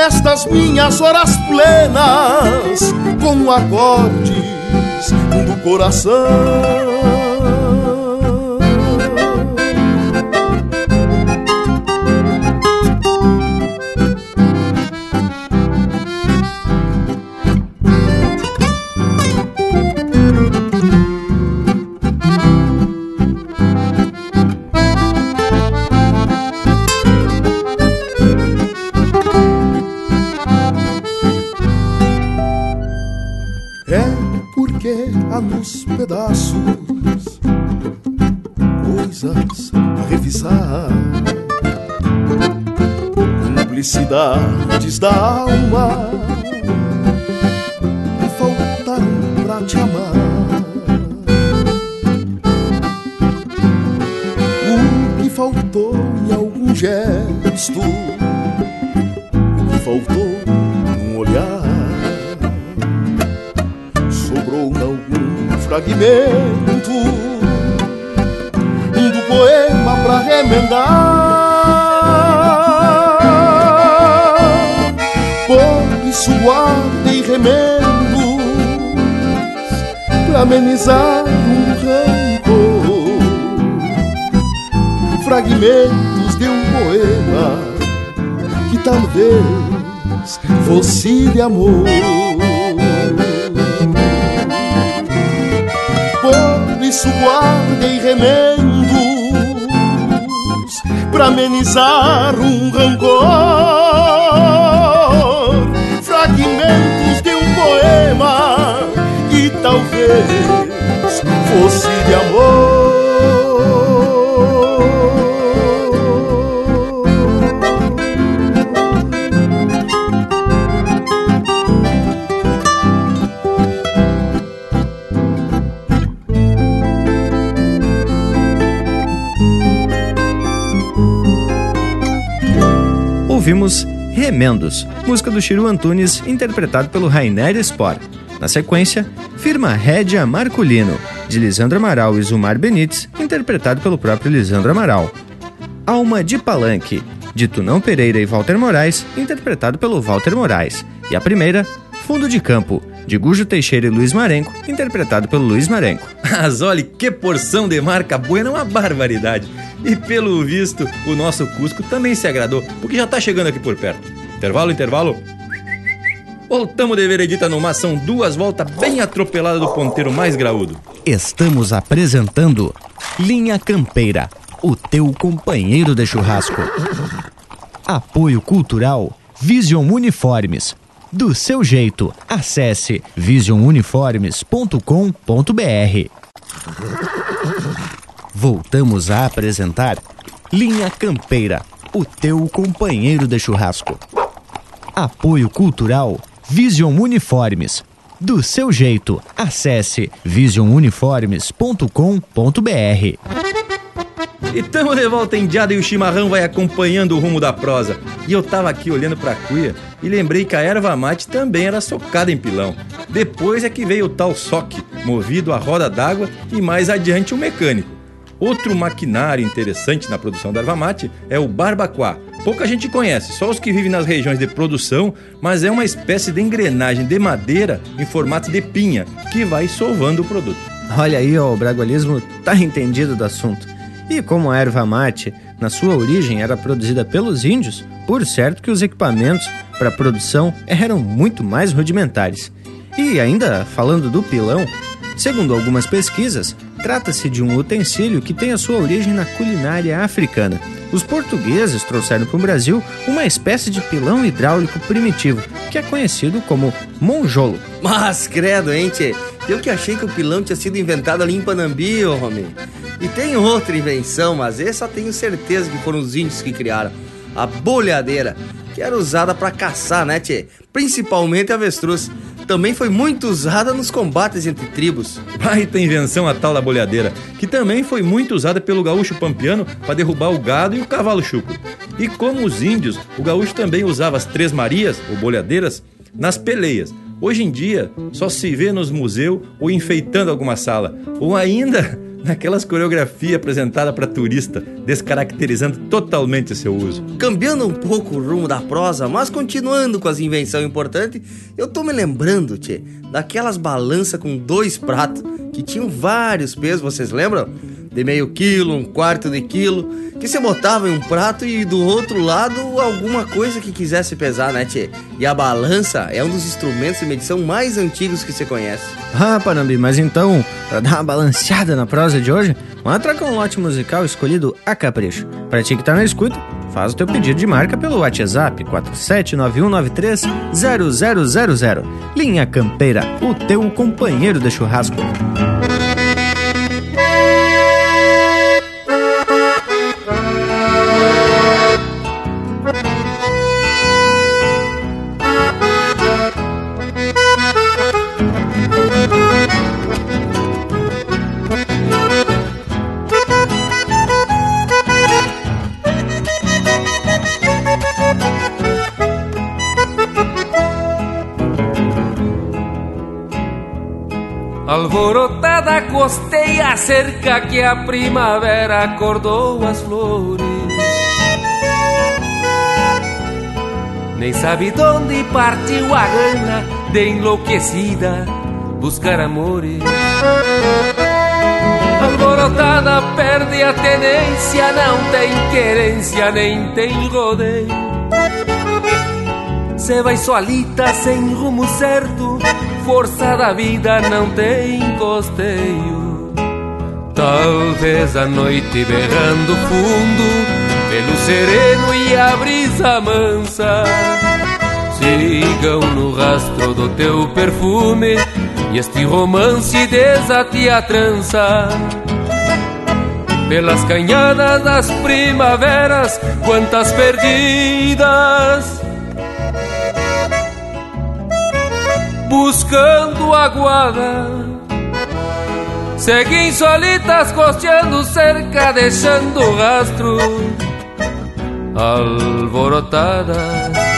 S15: nestas minhas horas plenas com acordes do coração. A nos pedaços, coisas a revisar, publicidades da alma amenizar um rancor. Fragmentos de um poema que talvez fosse de amor. isso guardei remendos para amenizar um rancor. Fosse de amor.
S2: ouvimos Remendos, música do Chiru Antunes, interpretado pelo Rainer Spor. Na sequência, Firma Rédia Marculino, de Lisandro Amaral e Zumar Benites, interpretado pelo próprio Lisandro Amaral. Alma de Palanque, de Tunão Pereira e Walter Moraes, interpretado pelo Walter Moraes. E a primeira, Fundo de Campo, de Gujo Teixeira e Luiz Marenco, interpretado pelo Luiz Marenco. (laughs)
S1: Mas olha que porção de marca buena, uma barbaridade. E pelo visto, o nosso Cusco também se agradou, porque já tá chegando aqui por perto. Intervalo, intervalo. Voltamos de veredita numa são duas voltas bem atropeladas do ponteiro mais graúdo.
S2: Estamos apresentando Linha Campeira, o teu companheiro de churrasco. Apoio Cultural Vision Uniformes. Do seu jeito, acesse visionuniformes.com.br. Voltamos a apresentar Linha Campeira, o teu companheiro de churrasco. Apoio Cultural Vision Uniformes. Do seu jeito, acesse visionuniformes.com.br.
S1: E tamo de volta em Diada e o chimarrão vai acompanhando o rumo da prosa. E eu tava aqui olhando pra cuia e lembrei que a erva mate também era socada em pilão. Depois é que veio o tal soque, movido a roda d'água e mais adiante o mecânico. Outro maquinário interessante na produção da erva mate é o barbacoa. Pouca gente conhece, só os que vivem nas regiões de produção, mas é uma espécie de engrenagem de madeira em formato de pinha que vai sovando o produto.
S2: Olha aí, ó, o bragualismo tá entendido do assunto. E como a erva mate, na sua origem, era produzida pelos índios, por certo que os equipamentos para produção eram muito mais rudimentares. E ainda falando do pilão, segundo algumas pesquisas, Trata-se de um utensílio que tem a sua origem na culinária africana. Os portugueses trouxeram para o Brasil uma espécie de pilão hidráulico primitivo, que é conhecido como monjolo.
S4: Mas credo, hein, tchê? Eu que achei que o pilão tinha sido inventado ali em Panambi, ô Romê. E tem outra invenção, mas essa tenho certeza que foram os índios que criaram. A bolhadeira, que era usada para caçar, né, tchê? Principalmente avestruz também foi muito usada nos combates entre tribos.
S1: Baita invenção a tal da bolhadeira, que também foi muito usada pelo gaúcho pampiano para derrubar o gado e o cavalo chucro. E como os índios, o gaúcho também usava as três marias, ou bolhadeiras, nas peleias. Hoje em dia, só se vê nos museus ou enfeitando alguma sala, ou ainda naquelas coreografias apresentadas para turista, descaracterizando totalmente seu uso.
S4: Cambiando um pouco o rumo da prosa, mas continuando com as invenções importantes, eu tô me lembrando, tchê, daquelas balanças com dois pratos que tinham vários pesos, vocês lembram? De meio quilo, um quarto de quilo, que você botava em um prato e do outro lado alguma coisa que quisesse pesar, né, tchê? E a balança é um dos instrumentos de medição mais antigos que você conhece.
S2: Ah, Panambi, mas então, para dar uma balanceada na prosa de hoje, vamos atracar um lote musical escolhido a capricho. Pra ti que tá na escuta, faz o teu pedido de marca pelo WhatsApp 47991930000. Linha Campeira, o teu companheiro de churrasco.
S16: Costeia cerca que a primavera acordou as flores. Nem sabe de onde partiu a gana de enlouquecida buscar amores. Alvorotada perde a tenência, não tem querência, nem tem rodeio. Cê vai solita sem rumo certo força da vida não tem costeio. Talvez a noite berrando fundo, pelo sereno e a brisa mansa, sigam no rastro do teu perfume e este romance desate a trança. Pelas canhadas das primaveras, quantas perdidas buscando aguada. Seguem solitas costeando cerca, deixando rastro alborotadas.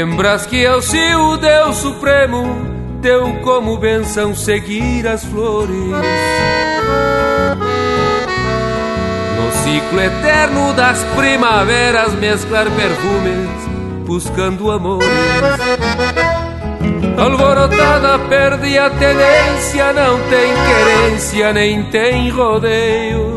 S16: Lembras que é o seu Deus Supremo deu como benção seguir as flores. No ciclo eterno das primaveras mesclar perfumes, buscando amores. Alvorotada perde a tenência, não tem querência, nem tem rodeio.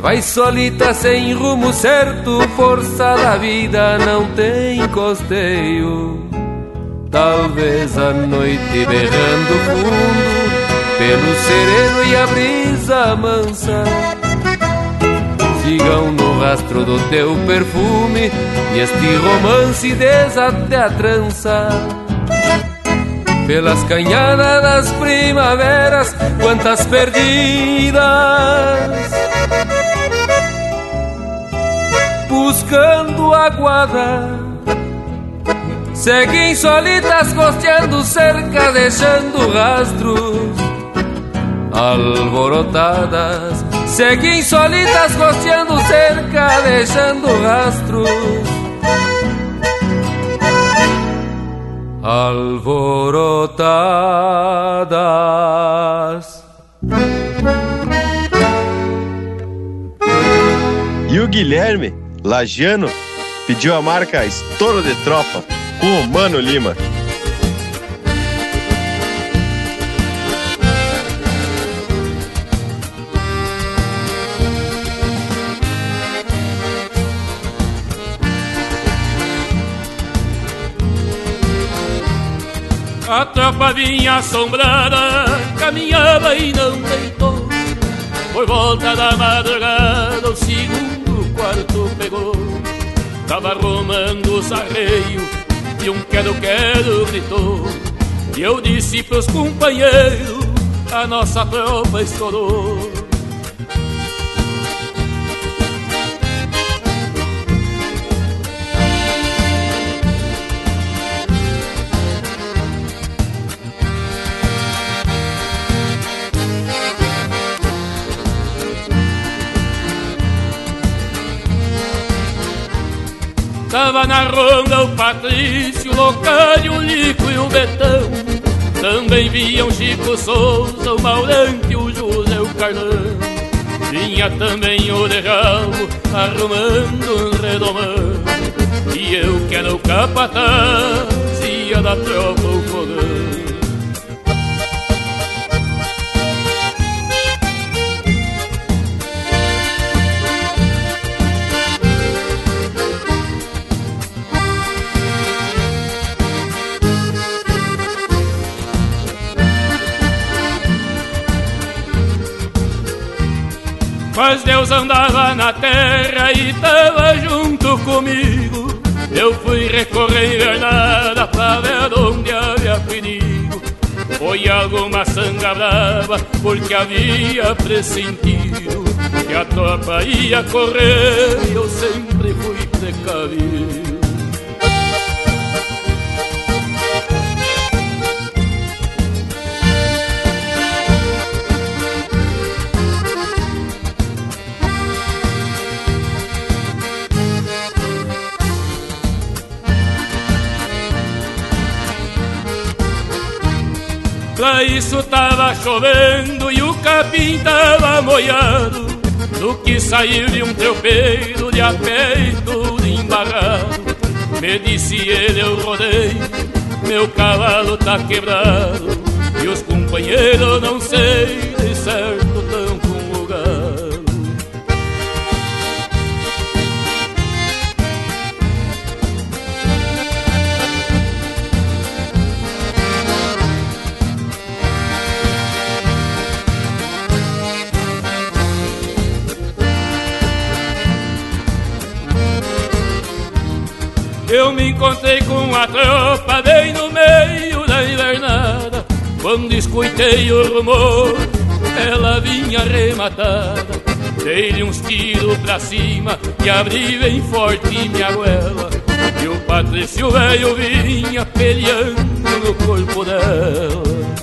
S16: Vai solita sem rumo certo, força da vida não tem costeio. Talvez a noite berrando fundo, pelo sereno e a brisa mansa. Sigam no rastro do teu perfume e este romance desate a trança. Pelas canhadas das primaveras, quantas perdidas buscando aguada. Seguem solitas costeando cerca, deixando rastros alborotadas. Seguem solitas costeando cerca, deixando rastros alborotadas.
S8: E o Guilherme Lagiano pediu a marca Estouro de Tropa com o Mano Lima.
S5: A tropa vinha assombrada, caminhava e não deitou. Por volta da madrugada, o segundo quarto pegou. Tava arrumando o sarreio E um quero-quero gritou. E eu disse pros companheiros A nossa tropa estourou Tava na ronda o Patrício, o Locário, o Lico e o Betão. Também viam Chico Souza, o Maurante, o José, o Carlão. Vinha também o de ralo arrumando um redomão. E eu que era o capataz ia da tropa o Mas Deus andava na terra e tava junto comigo. Eu fui recorrer invernada pra ver onde havia perigo. Foi alguma sanga brava, porque havia pressentido que a tropa ia correr eu sempre fui precavido. Pra isso tava chovendo e o capim tava molhado. Do que saiu de um tropeiro de a pé e tudo embarrado. Me disse ele, eu rodei, meu cavalo tá quebrado. E os companheiros não sei de certo Eu me encontrei com a tropa bem no meio da invernada. Quando escutei o rumor, ela vinha rematada. Dei-lhe uns tiros pra cima e abri bem forte minha goela. E o Patrício velho vinha peleando no corpo dela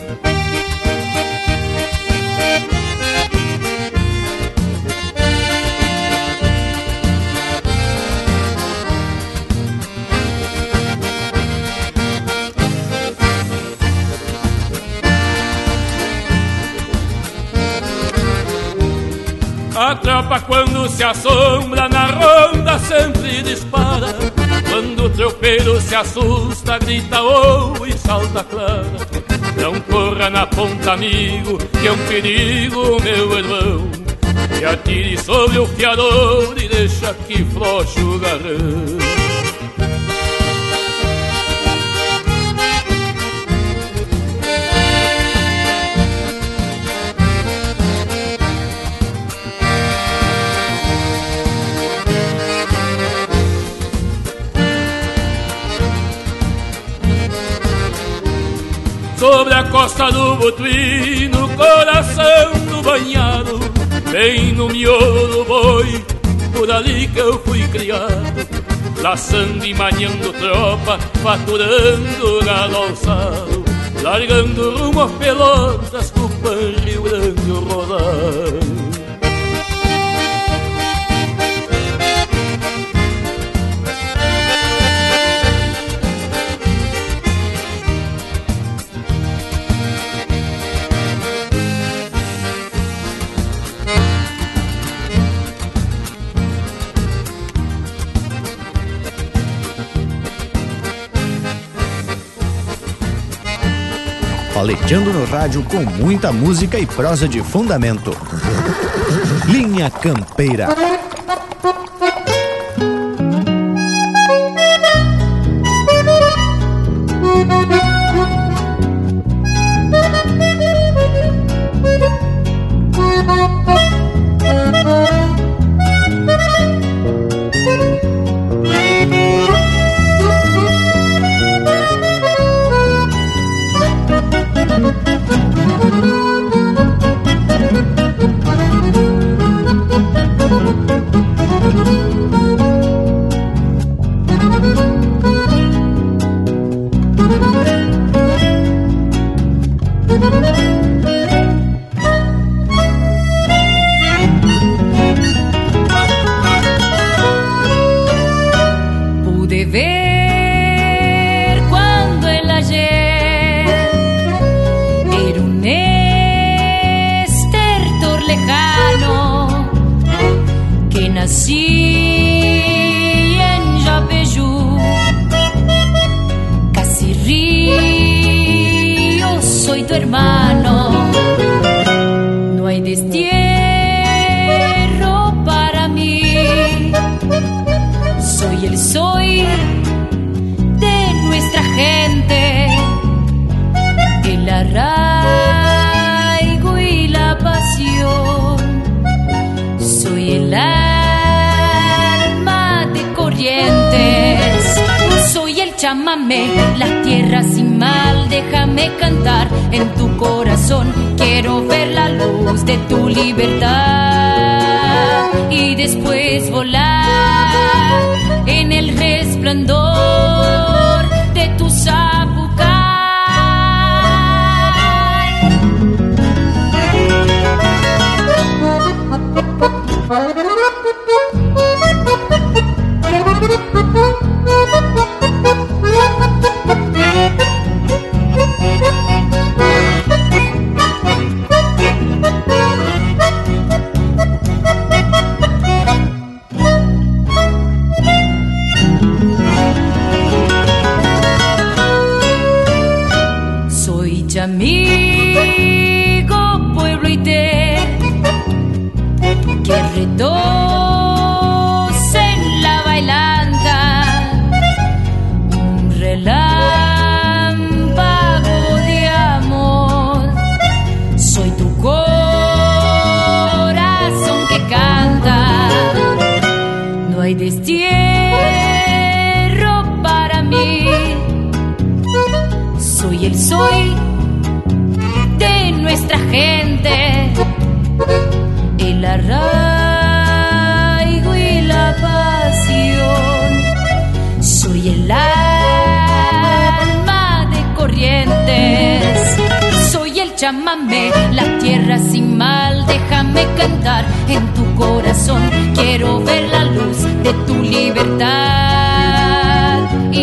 S5: A tropa quando se assombra na ronda sempre dispara. Quando o tropeiro se assusta grita oh e salta clara. Não corra na ponta amigo que é um perigo meu irmão. E atire sobre o fiador e deixa que floche o garrão sobre a costa do Botuí, no coração do banhado, bem no miolo do boi, por ali que eu fui criado, laçando e manhando tropa, faturando gado alçado, largando rumo a pelotas, Tupã, Rio Grande, rodar.
S2: Paleteando no rádio com muita música e prosa de fundamento. Linha Campeira.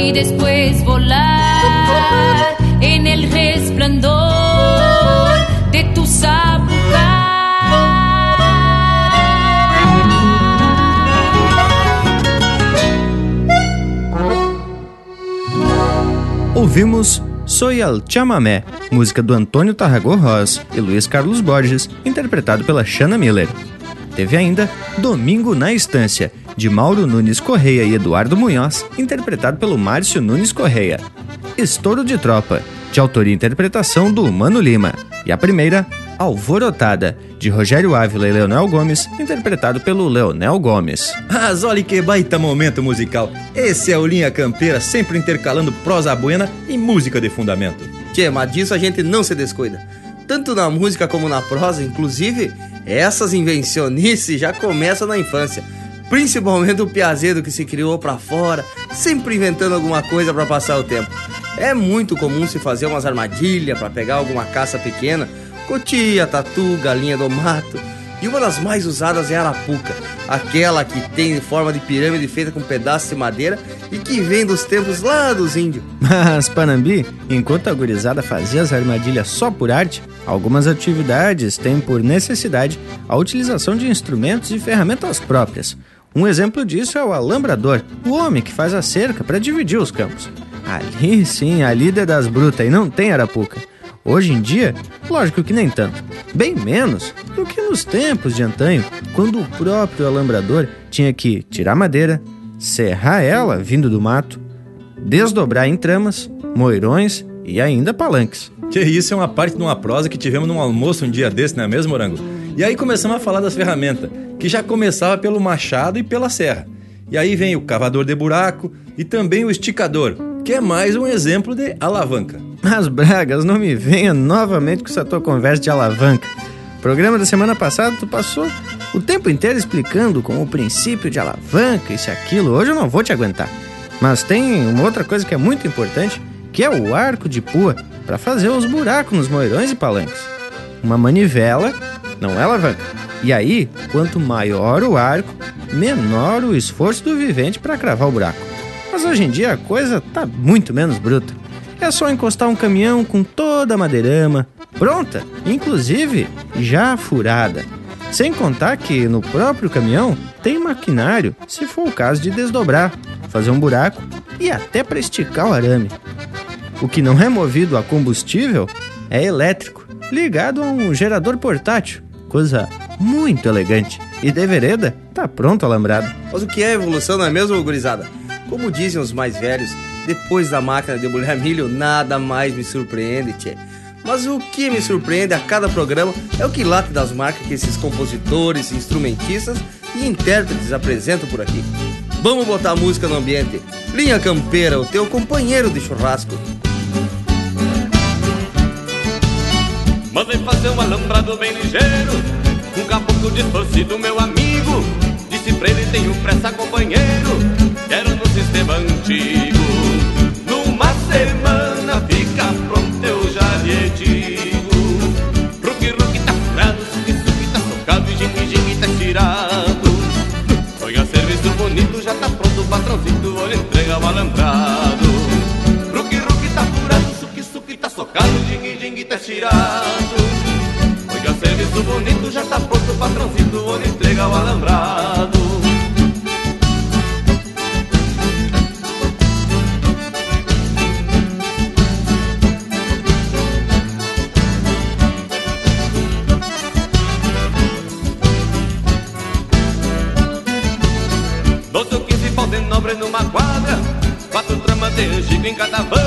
S17: Y después volar en el resplandor de tu
S2: Ouvimos Soy el Chamamé, música do Antônio Tarragó Ross e Luiz Carlos Borges, interpretado pela Shanna Miller. Teve ainda Domingo na Estância, de Mauro Nunes Correia e Eduardo Munhoz, interpretado pelo Márcio Nunes Correia. Estouro de Tropa, de autoria e interpretação do Mano Lima. E a primeira, Alvorotada, de Rogério Ávila e Leonel Gomes, interpretado pelo Leonel Gomes.
S1: Mas olha que baita momento musical. Esse é o Linha Campeira, sempre intercalando prosa buena e música de fundamento.
S4: Tchê, mas disso a gente não se descuida. Tanto na música como na prosa, inclusive, essas invencionices já começam na infância. Principalmente o piazedo que se criou pra fora, sempre inventando alguma coisa para passar o tempo. É muito comum se fazer umas armadilhas para pegar alguma caça pequena, cotia, tatu, galinha do mato. E uma das mais usadas é a arapuca, aquela que tem forma de pirâmide feita com pedaços de madeira e que vem dos tempos lá dos índios. (laughs)
S2: Mas, Panambi, enquanto a gurizada fazia as armadilhas só por arte, algumas atividades têm por necessidade a utilização de instrumentos e ferramentas próprias. Um exemplo disso é o alambrador, o homem que faz a cerca para dividir os campos. Ali sim, a líder das brutas e não tem arapuca. Hoje em dia, lógico que nem tanto. Bem menos do que nos tempos de antanho, quando o próprio alambrador tinha que tirar madeira, serrar ela vindo do mato, desdobrar em tramas, moirões e ainda palanques.
S1: Que isso é uma parte de uma prosa que tivemos num almoço um dia desse, não é mesmo, Morango? E aí começamos a falar das ferramentas, que já começava pelo machado e pela serra. E aí vem o cavador de buraco e também o esticador, que é mais um exemplo de alavanca.
S2: Mas, Bragas, não me venha novamente com essa tua conversa de alavanca. Programa da semana passada, tu passou o tempo inteiro explicando com o princípio de alavanca, isso e aquilo. Hoje eu não vou te aguentar. Mas tem uma outra coisa que é muito importante, que é o arco de pua, para fazer os buracos nos moirões e palanques. Uma manivela não é alavanca. E aí, quanto maior o arco, menor o esforço do vivente para cravar o buraco. Mas hoje em dia a coisa tá muito menos bruta. É só encostar um caminhão com toda a madeirama, pronta, inclusive já furada. Sem contar que no próprio caminhão tem maquinário, se for o caso de desdobrar, fazer um buraco e até para esticar o arame. O que não é movido a combustível é elétrico, ligado a um gerador portátil, coisa muito elegante. E de vereda, tá pronto alambrado.
S4: Mas o que é evolução, não é mesmo, gurizada? Como dizem os mais velhos, depois da máquina de bolhar milho, nada mais me surpreende, tchê. Mas o que me surpreende a cada programa é o que late das marcas que esses compositores, instrumentistas e intérpretes apresentam por aqui. Vamos botar música no ambiente. Linha Campeira, o teu companheiro de churrasco.
S13: Mandei fazer um alambrado bem ligeiro Um caboclo distorcido, meu amigo. Disse pra ele, tenho pressa, companheiro Quero no sistema antigo. Numa semana fica pronto, eu já lhe digo. Ruki, ruki tá furado, suki, suki tá socado E jing, jing tá tirado Olha, serviço bonito, já tá pronto O patrãozinho, olha, entrega o alambrado. Ruki, ruki tá furado, suki, suki tá socado Jing, jing tá tirado serviço bonito, já tá pronto, patrãozinho, onde entrega o alambrado. Ou quinze pau de nobre numa quadra Quatro tramas de angico em cada vão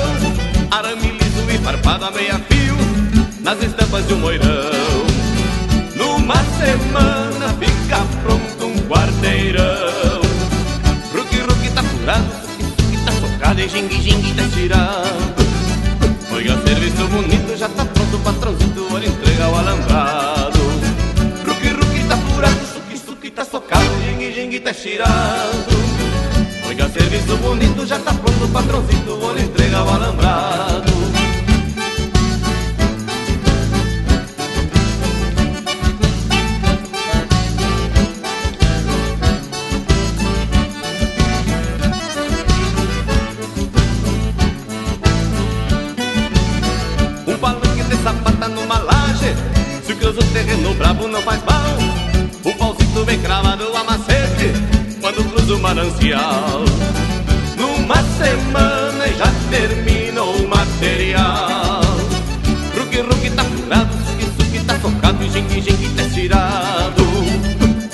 S13: Arame liso e farpado a meia fio Nas estampas de um moirão Numa semana fica pronto um quarteirão Ruki, ruki tá furado suki tá socado E jingue, jingue tá tirado. Oiga, serviço bonito Já tá pronto, patrãozinho Olha, entrega o alambrado. Ruki, ruki tá furado Suki, suki tá socado Jingue, jingue tá tirado. Oiga, serviço bonito Já tá pronto, patrãozinho Olha, entrega o alambrado manancial. Numa semana já terminou o material. Ruki, ruki tá furado Suki, suki tá socado E jingue, jingue tá tirado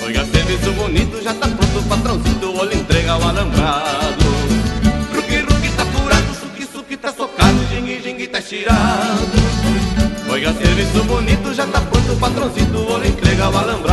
S13: Oiga, serviço bonito Já tá pronto o patrãozinho Olha, entrega o alambrado. Ruki, ruki tá furado Suki, suki tá socado Jingue, jingue tá tirado Oiga, serviço bonito, já tá pronto o patrãozinho, olha, entrega o alambrado.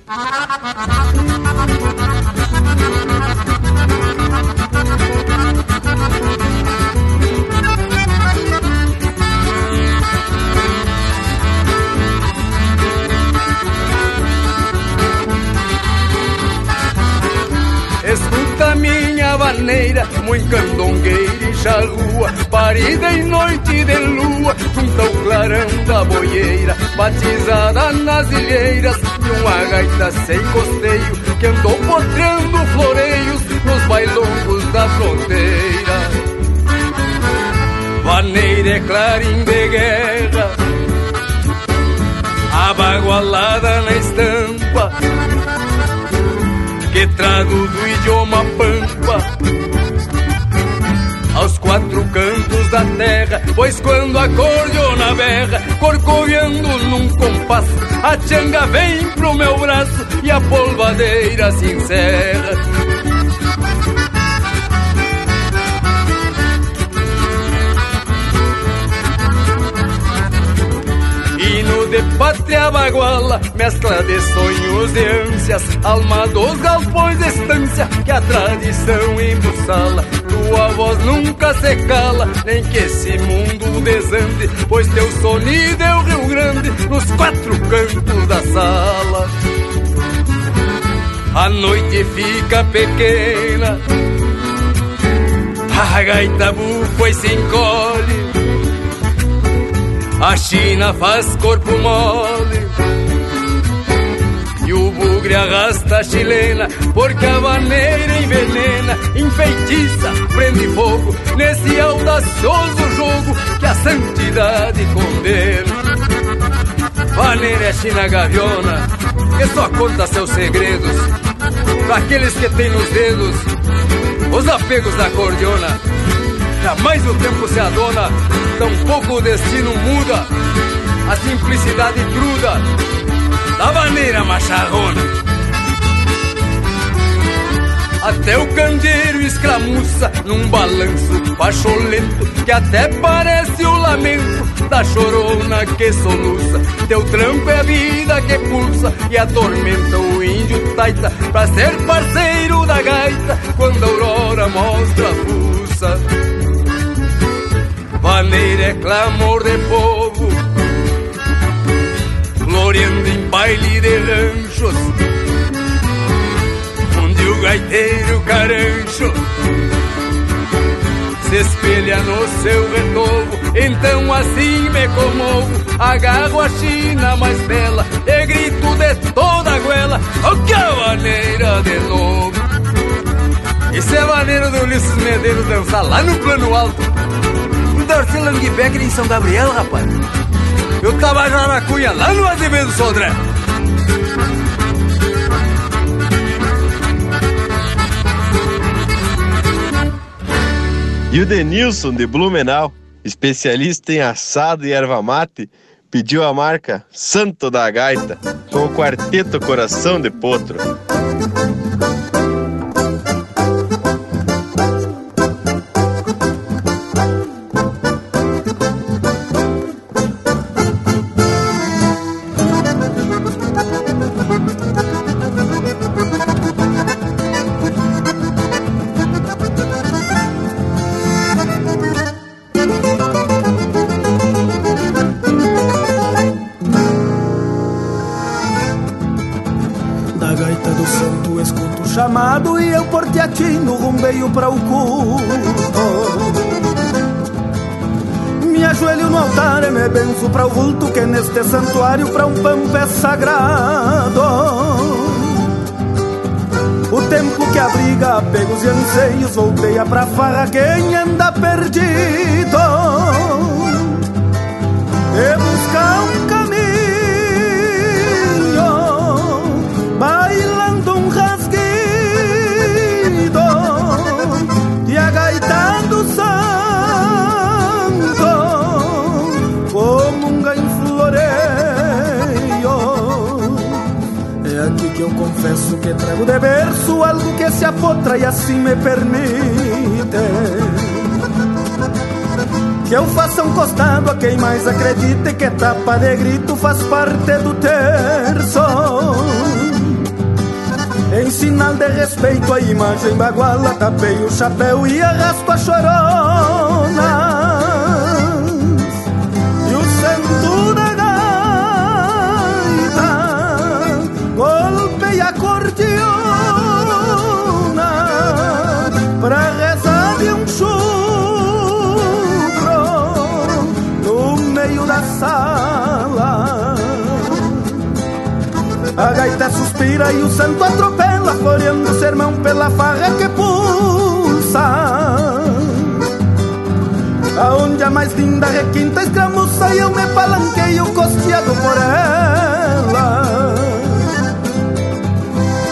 S18: Batizada nas ilheiras de uma gaita sem costeio Que andou potreando floreios nos bailongos da fronteira. Vaneira é clarim de guerra Abagualada na estampa que trago do idioma aos quatro cantos da terra. Pois quando a na berra, corcoviando num compasso, a changa vem pro meu braço e a polvadeira se encerra. Hino de pátria baguala, mescla de sonhos e ânsias, alma dos galpões de estância que a tradição embussala. Tua voz nunca se cala, nem que esse mundo desande, pois teu sonido é o Rio Grande, nos quatro cantos da sala. A noite fica pequena, a gaita bufa e se encolhe a China faz corpo mole E bugre arrasta a chilena Porque a vaneira envenena. Enfeitiça, prende fogo Nesse audacioso jogo Que a santidade condena. Vaneira é China gaviona Que só conta seus segredos. Para aqueles que têm nos dedos Os apegos da cordiona Jamais o tempo se adona, tampouco o destino muda. A simplicidade cruda da maneira macharrona. Até o candeeiro escramuça num balanço pacholento que até parece o lamento da chorona que soluça. Teu tranco é a vida que pulsa e atormenta o índio taita pra ser parceiro da gaita quando a aurora mostra a fuça. Vaneira é clamor de povo, gloriando em baile de ranchos, onde o gaiteiro carancho se espelha no seu retovo. Então assim me comovo, agarro a China mais bela e grito de toda a goela, oh que a maneira de novo. Isso é a maneira do Ulisses Medeiros dançar lá no plano alto Darcy Langbecker em São Gabriel, rapaz. Eu tava já na cunha, lá no Azevedo Sodré.
S8: E o Denilson de Blumenau, especialista em assado e erva mate, pediu a marca Santo da Gaita com o quarteto Coração de Potro.
S19: Me ajoelho no altar me benzo para o vulto Que neste santuário para um pampa é sagrado. O tempo que abriga apegos e anseios Volteia pra farra quem anda perdido. E busca um confesso que trago de verso algo que se apotra e assim me permite que eu faça um costado a quem mais acredite que tapa de grito faz parte do terço. Em sinal de respeito à imagem baguala, tapei o chapéu e arrasto a chorona. E o santo atropela, floreando o sermão pela farra que pulsa. Aonde a mais linda requinta escramuça e eu me palanqueio costeado por ela.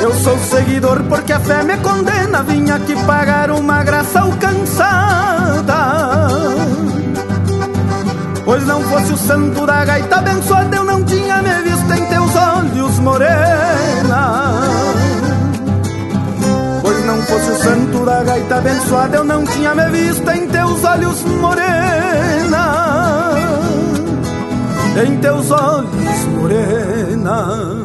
S19: Eu sou seguidor porque a fé me condena, vim aqui pagar uma graça alcançada. Pois não fosse o santo da gaita abençoada, eu não tinha me visto em teus olhos, morena. Fosse o santo da gaita abençoada, eu não tinha me visto em teus olhos, morena. em teus olhos, morena.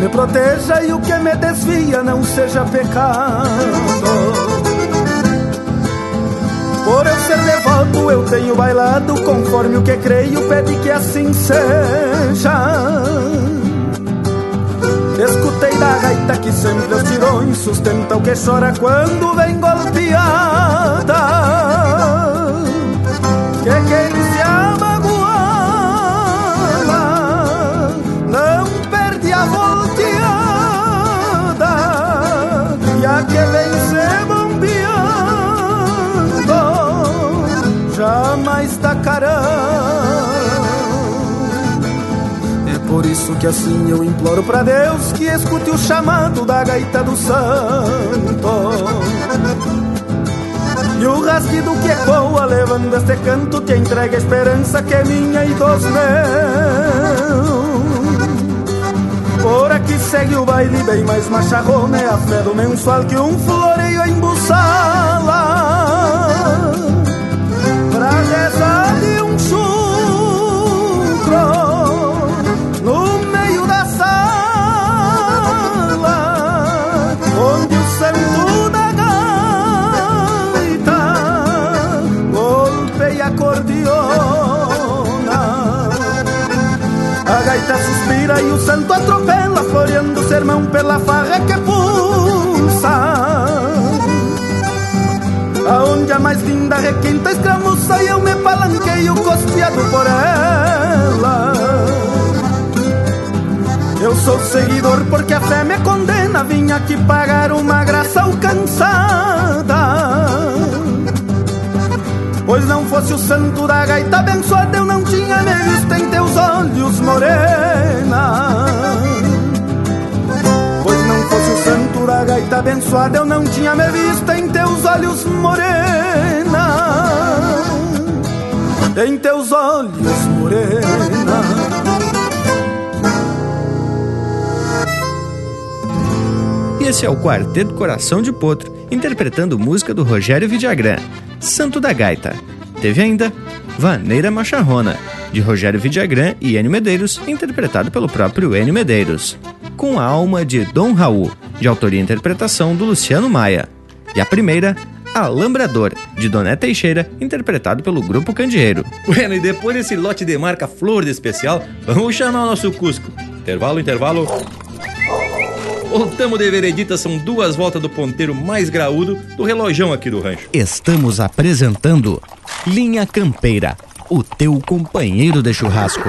S19: Me proteja e o que me desvia não seja pecado. Por eu ser devoto, eu tenho bailado conforme o que creio, pede que assim seja. Escutei da gaita que sempre os tirões sustenta o que chora quando vem golpeada. Que quem isso que assim eu imploro para Deus que escute o chamado da gaita do santo. E o rasguido que ecoa levando este canto te entrega a esperança que é minha e dos meus. Por aqui segue o baile bem mais macharrona É a fé do mensual que um floreio embuçala Pra rezar de um chucro pela farra que pulsa Aonde a mais linda requinta escramuça E eu me palanqueio costeado por ela. Eu sou seguidor porque a fé me condena Vim aqui pagar uma graça alcançada. Pois não fosse o santo da gaita abençoada Eu não tinha me visto em teus olhos, morena abençoada Eu não tinha me visto em teus olhos, morena Em teus olhos, morena
S18: esse é o Quarteto Coração de Potro, interpretando música do Rogério Vidagrã, Santo da Gaita. Teve ainda Vaneira Macharrona, de Rogério Vidagrã e Enio Medeiros, interpretado pelo próprio Enio Medeiros. Com a alma de Dom Raul, de autoria e interpretação do Luciano Maia. E a primeira, Alambrador, de Doné Teixeira, interpretado pelo Grupo Candeeiro.
S1: Bueno, e depois desse lote de marca Flor de Especial, vamos chamar o nosso Cusco. Intervalo, intervalo. Voltamos de veredita, são duas voltas do ponteiro mais graúdo do relojão aqui do rancho.
S2: Estamos apresentando Linha Campeira, o teu companheiro de churrasco.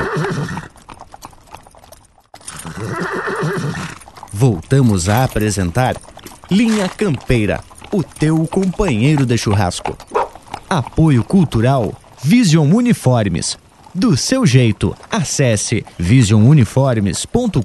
S2: Voltamos a apresentar Linha Campeira, o teu companheiro de churrasco. Apoio Cultural Vision Uniformes. Do seu jeito, acesse visionuniformes.com.br.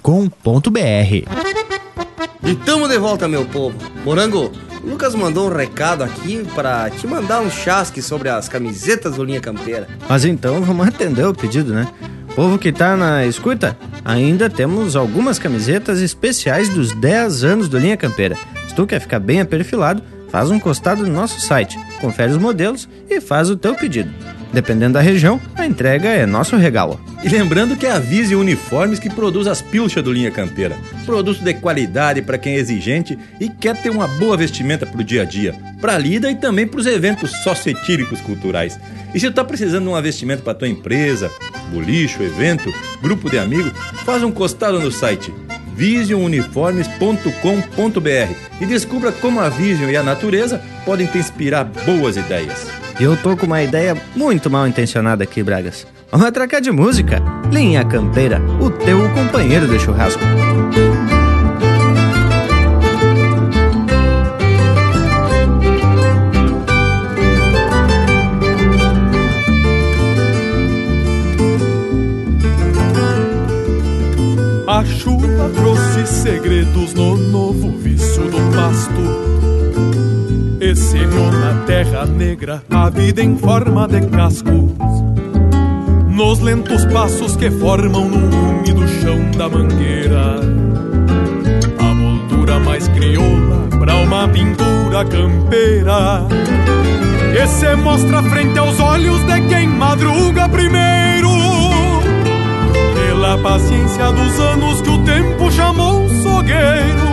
S4: E tamo de volta, meu povo. Morango, o Lucas mandou um recado aqui para te mandar um chasque sobre as camisetas do Linha Campeira.
S18: Mas então vamos atender o pedido, né? Povo que tá na escuta, ainda temos algumas camisetas especiais dos 10 anos do Linha Campeira. Se tu quer ficar bem aperfilado, faz um costado no nosso site, confere os modelos e faz o teu pedido. Dependendo da região, a entrega é nosso regalo.
S1: E lembrando que é a Vise Uniformes que produz as pilchas do Linha Campeira. Produto de qualidade para quem é exigente e quer ter uma boa vestimenta para o dia a dia, para a lida e também para os eventos societíricos culturais. E se tu tá precisando de um vestimento para tua empresa, bolicho, evento, grupo de amigos, faz um costado no site visionuniformes.com.br e descubra como a Vision e a natureza podem te inspirar boas ideias.
S18: Eu tô com uma ideia muito mal intencionada aqui, Bragas. Vamos atracar de música. Linha Campeira, o teu companheiro de churrasco.
S9: A chuva
S20: e segredos no novo vício do pasto. E semeou na terra negra a vida em forma de cascos. Nos lentos passos que formam no úmido chão da mangueira. A moldura mais crioula pra uma pintura campeira. Que se mostra frente aos olhos de quem madruga primeiro paciência dos anos que o tempo chamou sogueiro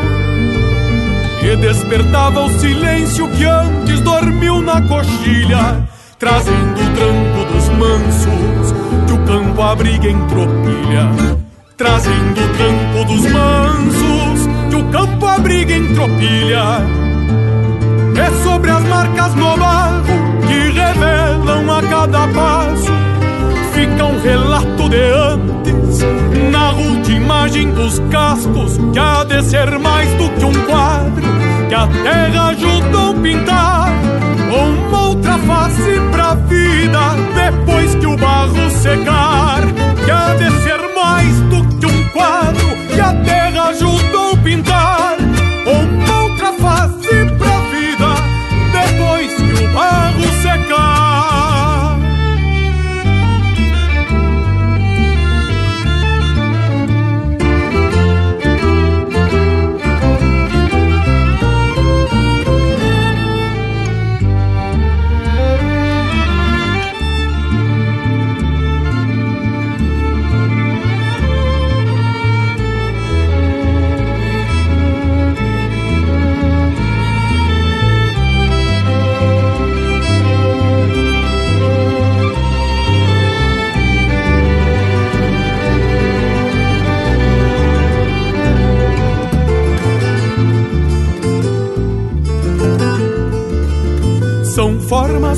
S20: e despertava o silêncio que antes dormiu na coxilha, trazendo o tranco dos mansos que o campo abriga em tropilha, trazendo o tranco dos mansos que o campo abriga em tropilha. É sobre as marcas no barro que revelam a cada passo fica um relato de antes Na rude imagem dos cascos Que há de ser mais do que um quadro Que a terra ajudou pintar Uma outra face pra vida Depois que o barro secar Que há de ser mais do que um quadro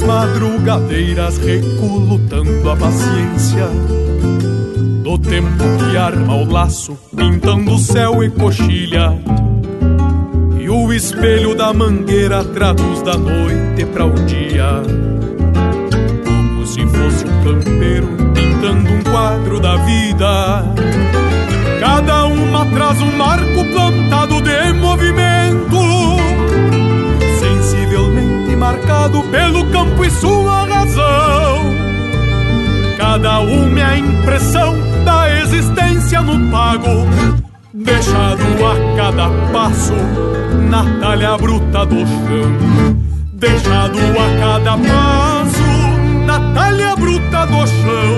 S20: madrugadeiras reculutando a paciência. Do tempo que arma o laço, pintando céu e coxilha. E o espelho da mangueira traduz da noite pra o dia. Como se fosse um campeiro pintando um quadro da vida. Cada uma traz um marco plantado de pelo campo e sua razão. Cada uma é a impressão da existência no pago, deixado a cada passo na talha bruta do chão. Deixado a cada passo na talha bruta do chão.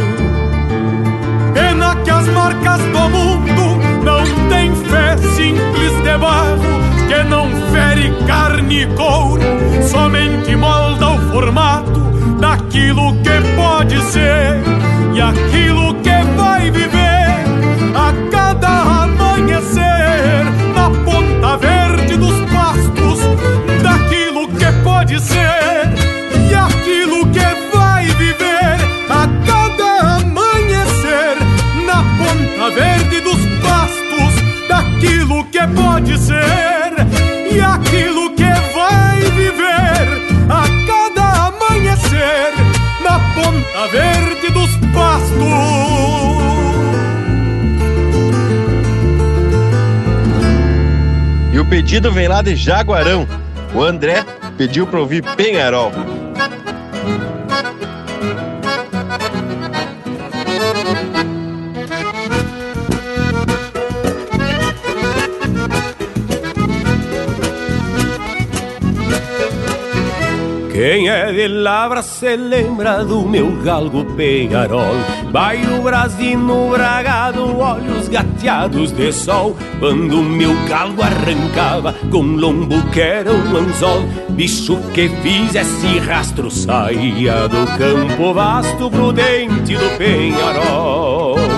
S20: Pena que as marcas do mundo não têm fé simples de barro que não fere carne e couro, somente molda o formato daquilo que pode ser e aquilo que vai viver. A cada amanhecer na ponta verde dos pastos, daquilo que pode ser e aquilo que vai viver. A cada amanhecer na ponta verde dos pastos, daquilo que pode ser e aquilo que vai viver a cada amanhecer na ponta verde dos pastos.
S8: E o pedido vem lá de Jaguarão. O André pediu para ouvir Penharol.
S7: Quem é de Lavra se lembra do meu galgo penharol. Baio brasino bragado, olhos gateados de sol. Quando meu galgo arrancava com lombo que era um anzol. Bicho que fizesse rastro saía do campo vasto prudente do penharol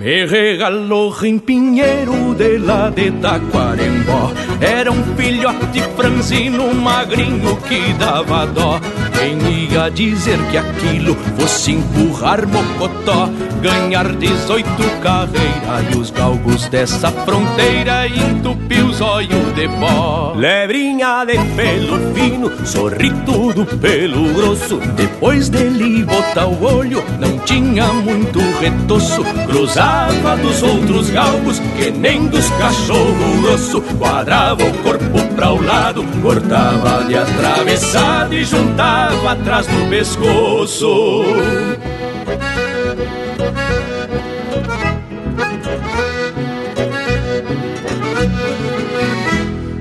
S7: me regalou rimpinheiro de lá de Taquarembó Era um filhote franzino magrinho que dava dó. Quem ia dizer que aquilo fosse empurrar mocotó Ganhar 18 carreiras e os galgos dessa fronteira Entupir os olhos de pó Lebrinha de pelo fino, sorri tudo pelo grosso Depois dele botar o olho, não tinha muito retoço Cruzar
S21: cuidava dos outros galgos que nem dos cachorro grosso. Quadrava o corpo pra o lado, cortava de atravessado e juntava atrás do pescoço.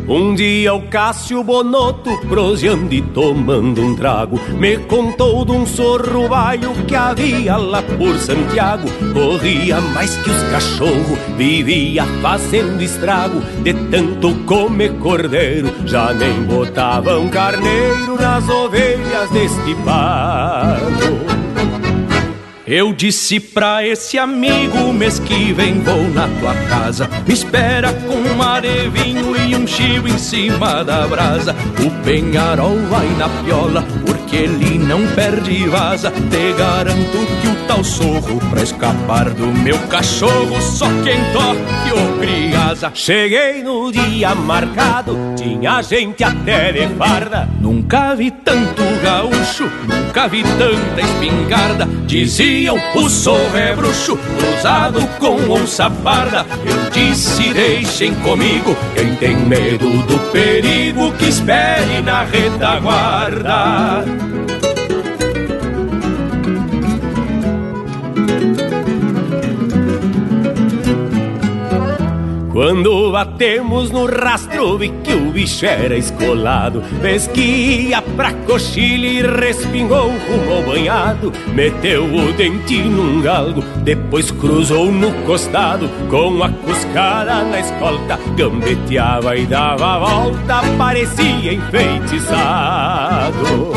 S21: Um dia o Cássio Bonoto, proseando e tomando um trago, me contou de um sorro baio que havia lá por Santiago. Corria mais que os cachorros, vivia fazendo estrago, de tanto comer cordeiro, já nem botavam carneiro nas ovelhas deste pago. Eu disse pra esse amigo mês que vem vou na tua casa. Me espera com um mar de vinho e um chivo em cima da brasa. O penharol vai na piola porque ele não perde vaza. Te garanto que o tal sorro pra escapar do meu cachorro Só quem toque o criasa Cheguei no dia marcado, tinha gente até de farda. Nunca vi tanto gaúcho, nunca vi tanta espingarda. Dizia o sorro é bruxo, cruzado com onça parda. Eu disse, deixem comigo, quem tem medo do perigo, que espere na retaguarda. Quando batemos no rastro vi que o bicho era escolado. Vez que ia pra coxilha e respingou rumo banhado. Meteu o dente num galgo, depois cruzou no costado. Com a cuscada na escolta, gambeteava e dava a volta Parecia enfeitiçado.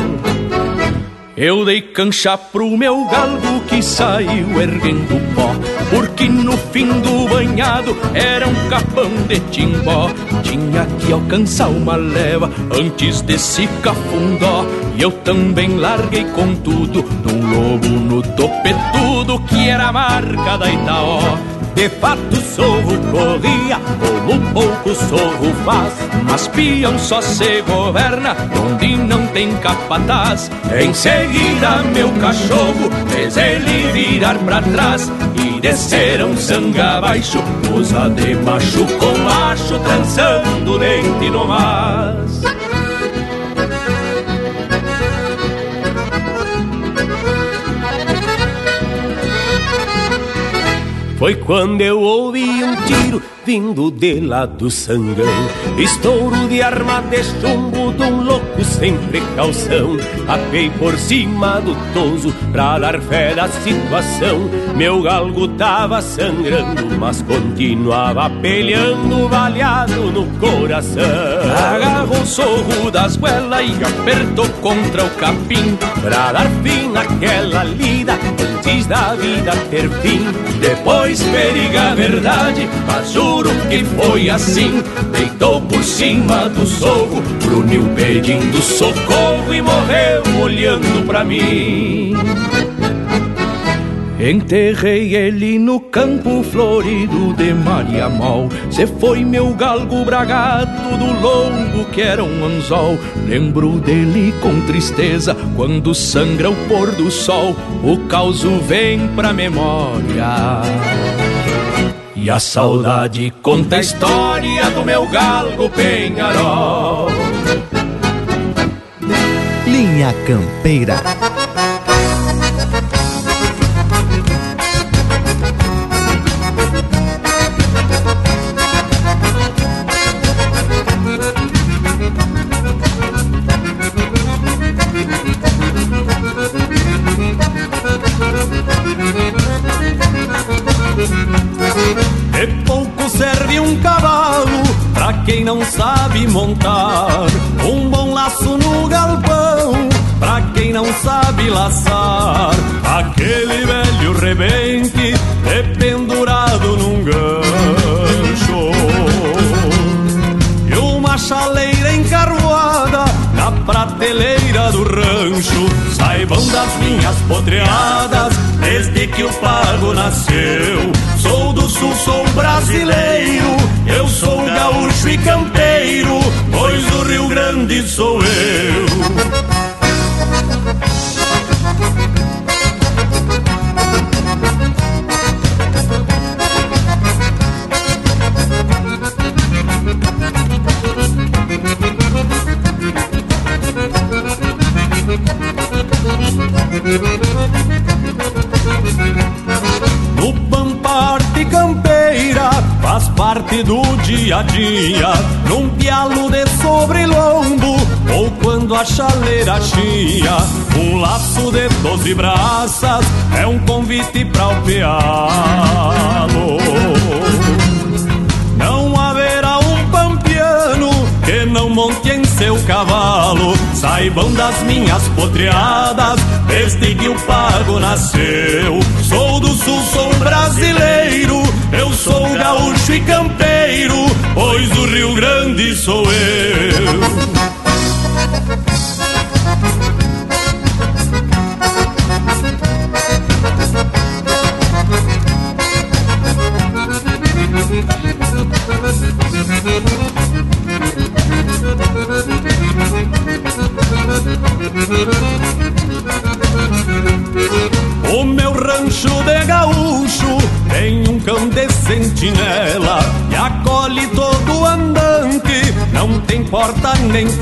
S21: Eu dei cancha pro meu galgo que saiu erguendo pó Porque no fim do banhado era um capão de timbó. Tinha que alcançar uma leva antes desse cafundó. E eu também larguei com tudo num lobo no topetudo Que era a marca da Itaó de fato sorro corria, como pouco sorro faz. Mas peão só se governa, onde não tem capataz. Em seguida meu cachorro fez ele virar pra trás. E desceram sangue abaixo, usa de macho com macho Trançando dente no mas Foi quando eu ouvi um tiro vindo de lá do sangão. Estouro de arma de chumbo de um louco sem precaução. Apei por cima do toso pra dar fé da situação. Meu galgo tava sangrando, mas continuava peleando Baleado no coração. Agarrou o sorro das goelas e apertou contra o capim. Pra dar fim naquela lida antes da vida ter fim. Depois periga a verdade, mas juro que foi assim. Deitou por cima do sorro, grunhiu pedindo socorro E morreu olhando pra mim. Enterrei ele no campo florido de Maria Mal Cê foi meu galgo bragado do longo que era um anzol. Lembro dele com tristeza quando sangra o pôr do sol. O causo vem pra memória e a saudade conta a história do meu galgo penharol.
S2: Linha Campeira
S12: montar. Um bom laço no galpão pra quem não sabe laçar. Aquele velho rebente pendurado num gancho. E uma chaleira encarroada na prateleira do rancho. Saibam das minhas potreadas desde que o pago nasceu. Sou do sul, sou brasileiro, eu sou gaúcho e campeiro, pois o Rio Grande sou eu. Thank (laughs) you.
S21: No Pamparte Campeira faz parte do dia a dia. Num pialo de sobrelombo ou quando a chaleira chia. Um laço de doze braças é um convite pra o pialo. Não haverá um pampiano que não monte em seu cavalo Saibam das minhas potreadas Desde que o pago nasceu. Sou do sul, sou brasileiro Eu sou gaúcho e campeiro Pois o Rio Grande sou eu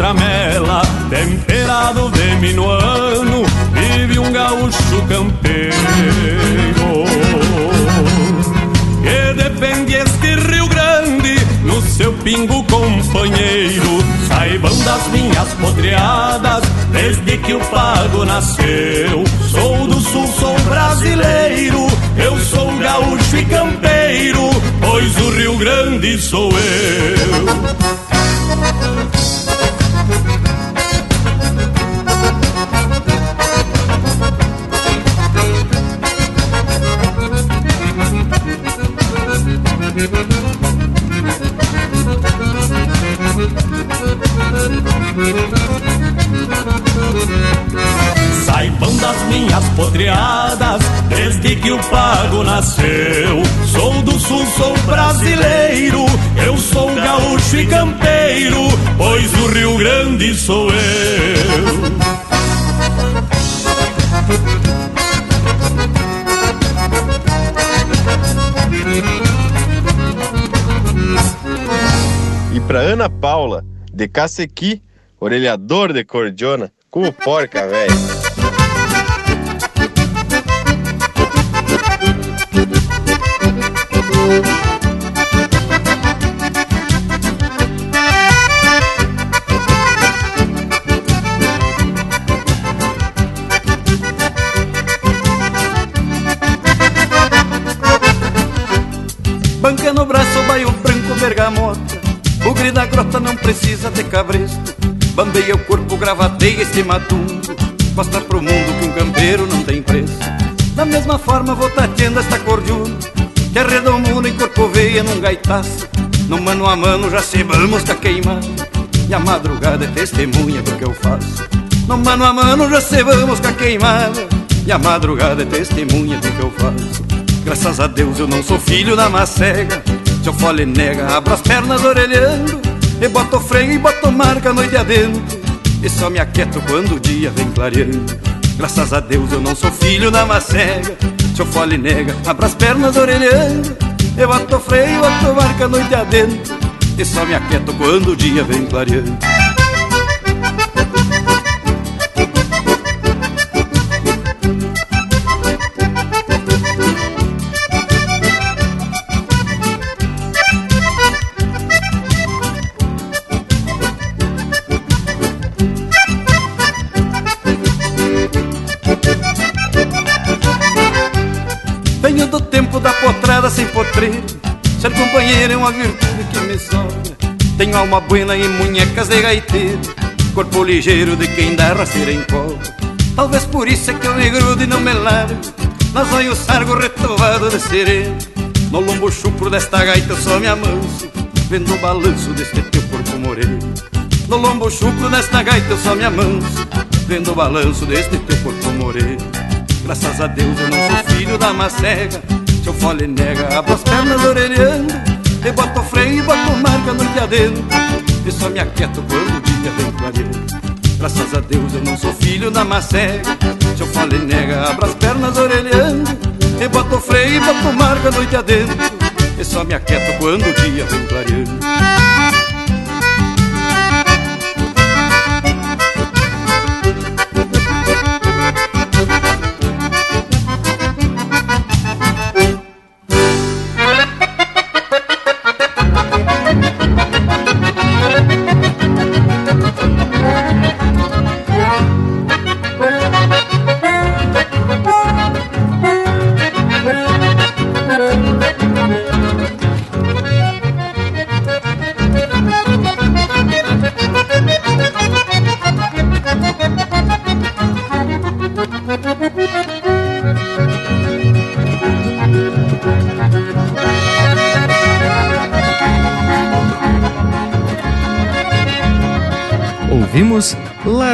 S21: tramela. Temperado de minuano, vive um gaúcho campeiro. Que depende este Rio Grande no seu pingo companheiro. Saibam das minhas podreadas desde que o pago nasceu. Sou do sul, sou brasileiro, eu sou gaúcho e campeiro, pois o Rio Grande sou eu. Saibam das minhas potreadas desde que o pago nasceu. Sou do sul, sou brasileiro, eu sou gaúcho e campeiro, pois o Rio Grande sou eu.
S8: Pra Ana Paula, de Cacequi, orelhador de cordiona, como porca, velho.
S9: Banca no braço, baio branco, bergamota Grito da grota não precisa de cabresto. Bambeia o corpo, gravateia este matumbo. Mostra pro mundo que um campeiro não tem preço. Da mesma forma vou tateando esta cordiona Que arreda o mundo em corpo num gaitaço. No mano a mano já se vamos tá queimado E a madrugada é testemunha do que eu faço. No mano a mano já se vamos com queimada E a madrugada é testemunha do que eu faço. Graças a Deus eu não sou filho da macega Eu fole nega, abro as pernas orelhando E boto freio e boto marca noite adentro. E só me aquieto quando o dia vem clareando. Graças a Deus eu não sou filho da macega eu fole nega, abro as pernas orelhando E boto freio e boto marca noite adentro. E só me aquieto quando o dia vem clareando potreiro Ser companheiro é uma virtude que me sobra. Tenho alma buena e munhecas de gaiteiro Corpo ligeiro de quem dá rasteira em cobra Talvez por isso é que eu me grudo e não me largo. Nas olhos sargo retovado de sereno. No lombo chupro desta gaita eu só me amanso Vendo o balanço deste teu corpo moreno. No lombo chupro desta gaita eu só me amanso Vendo o balanço deste teu corpo moreno. Graças a Deus eu não sou filho da macega Se eu fole nega, abro as pernas orelhando E boto freio e boto marca noite adentro E só me aquieto quando o dia vem clareando Graças a Deus eu não sou filho da macega Se eu fole nega, abro as pernas orelhando. E boto freio e boto marca noite adentro E só me aquieto quando o dia vem clareando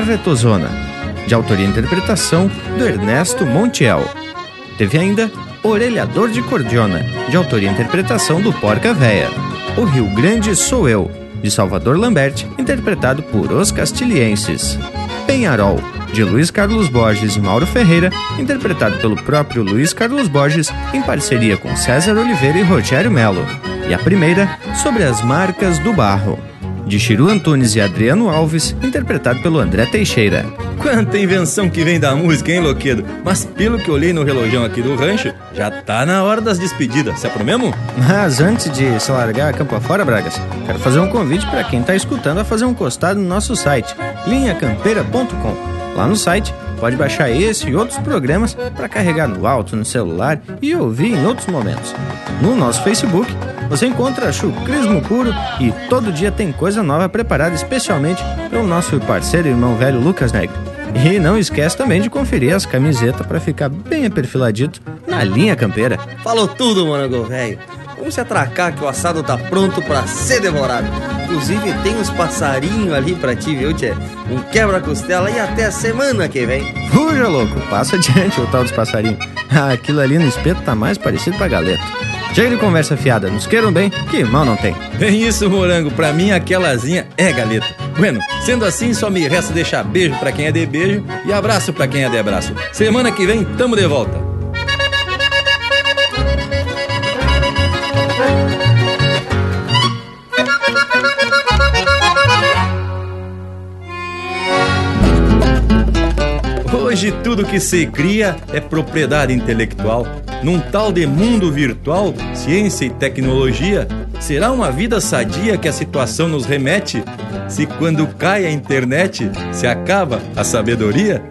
S2: Retozona, de autoria e interpretação do Ernesto Montiel. Teve ainda Orelhador de Cordiona, de autoria e interpretação do Porca Véia. O Rio Grande Sou Eu, de Salvador Lambert, interpretado por Os Castilienses. Penharol, de Luiz Carlos Borges e Mauro Ferreira, interpretado pelo próprio Luiz Carlos Borges, em parceria com César Oliveira e Rogério Melo. E a primeira, sobre as marcas do barro de Chiru Antunes e Adriano Alves, interpretado pelo André Teixeira.
S1: Quanta invenção que vem da música, hein, Loquedo? Mas pelo que olhei no relojão aqui do rancho, já tá na hora das despedidas, se é pro mesmo?
S2: Mas antes de se largar a campo afora, Bragas, quero fazer um convite para quem tá escutando a fazer um costado no nosso site, linhacampeira.com. Lá no site pode baixar esse e outros programas para carregar no alto, no celular e ouvir em outros momentos. No nosso Facebook, você encontra chucrismo puro e todo dia tem coisa nova preparada especialmente pelo nosso parceiro e irmão velho Lucas Negro. E não esquece também de conferir as camisetas para ficar bem aperfiladito na linha campeira.
S4: Falou tudo, morango velho. Vamos se atracar que o assado tá pronto para ser devorado. Inclusive tem uns passarinhos ali pra ti, viu, tchê? Um quebra-costela e até a semana que vem.
S2: Fuja, louco, passa adiante o tal dos passarinhos. Aquilo ali no espeto tá mais parecido com a galeta. Chega de conversa fiada, nos queiram bem, que mal não tem.
S1: Bem isso, morango, pra mim aquelazinha é galeta. Bueno, sendo assim, só me resta deixar beijo pra quem é de beijo e abraço pra quem é de abraço. Semana que vem, tamo de volta. Hoje tudo que se cria é propriedade intelectual. Num tal de mundo virtual, ciência e tecnologia, será uma vida sadia que a situação nos remete? Se quando cai a internet, se acaba a sabedoria?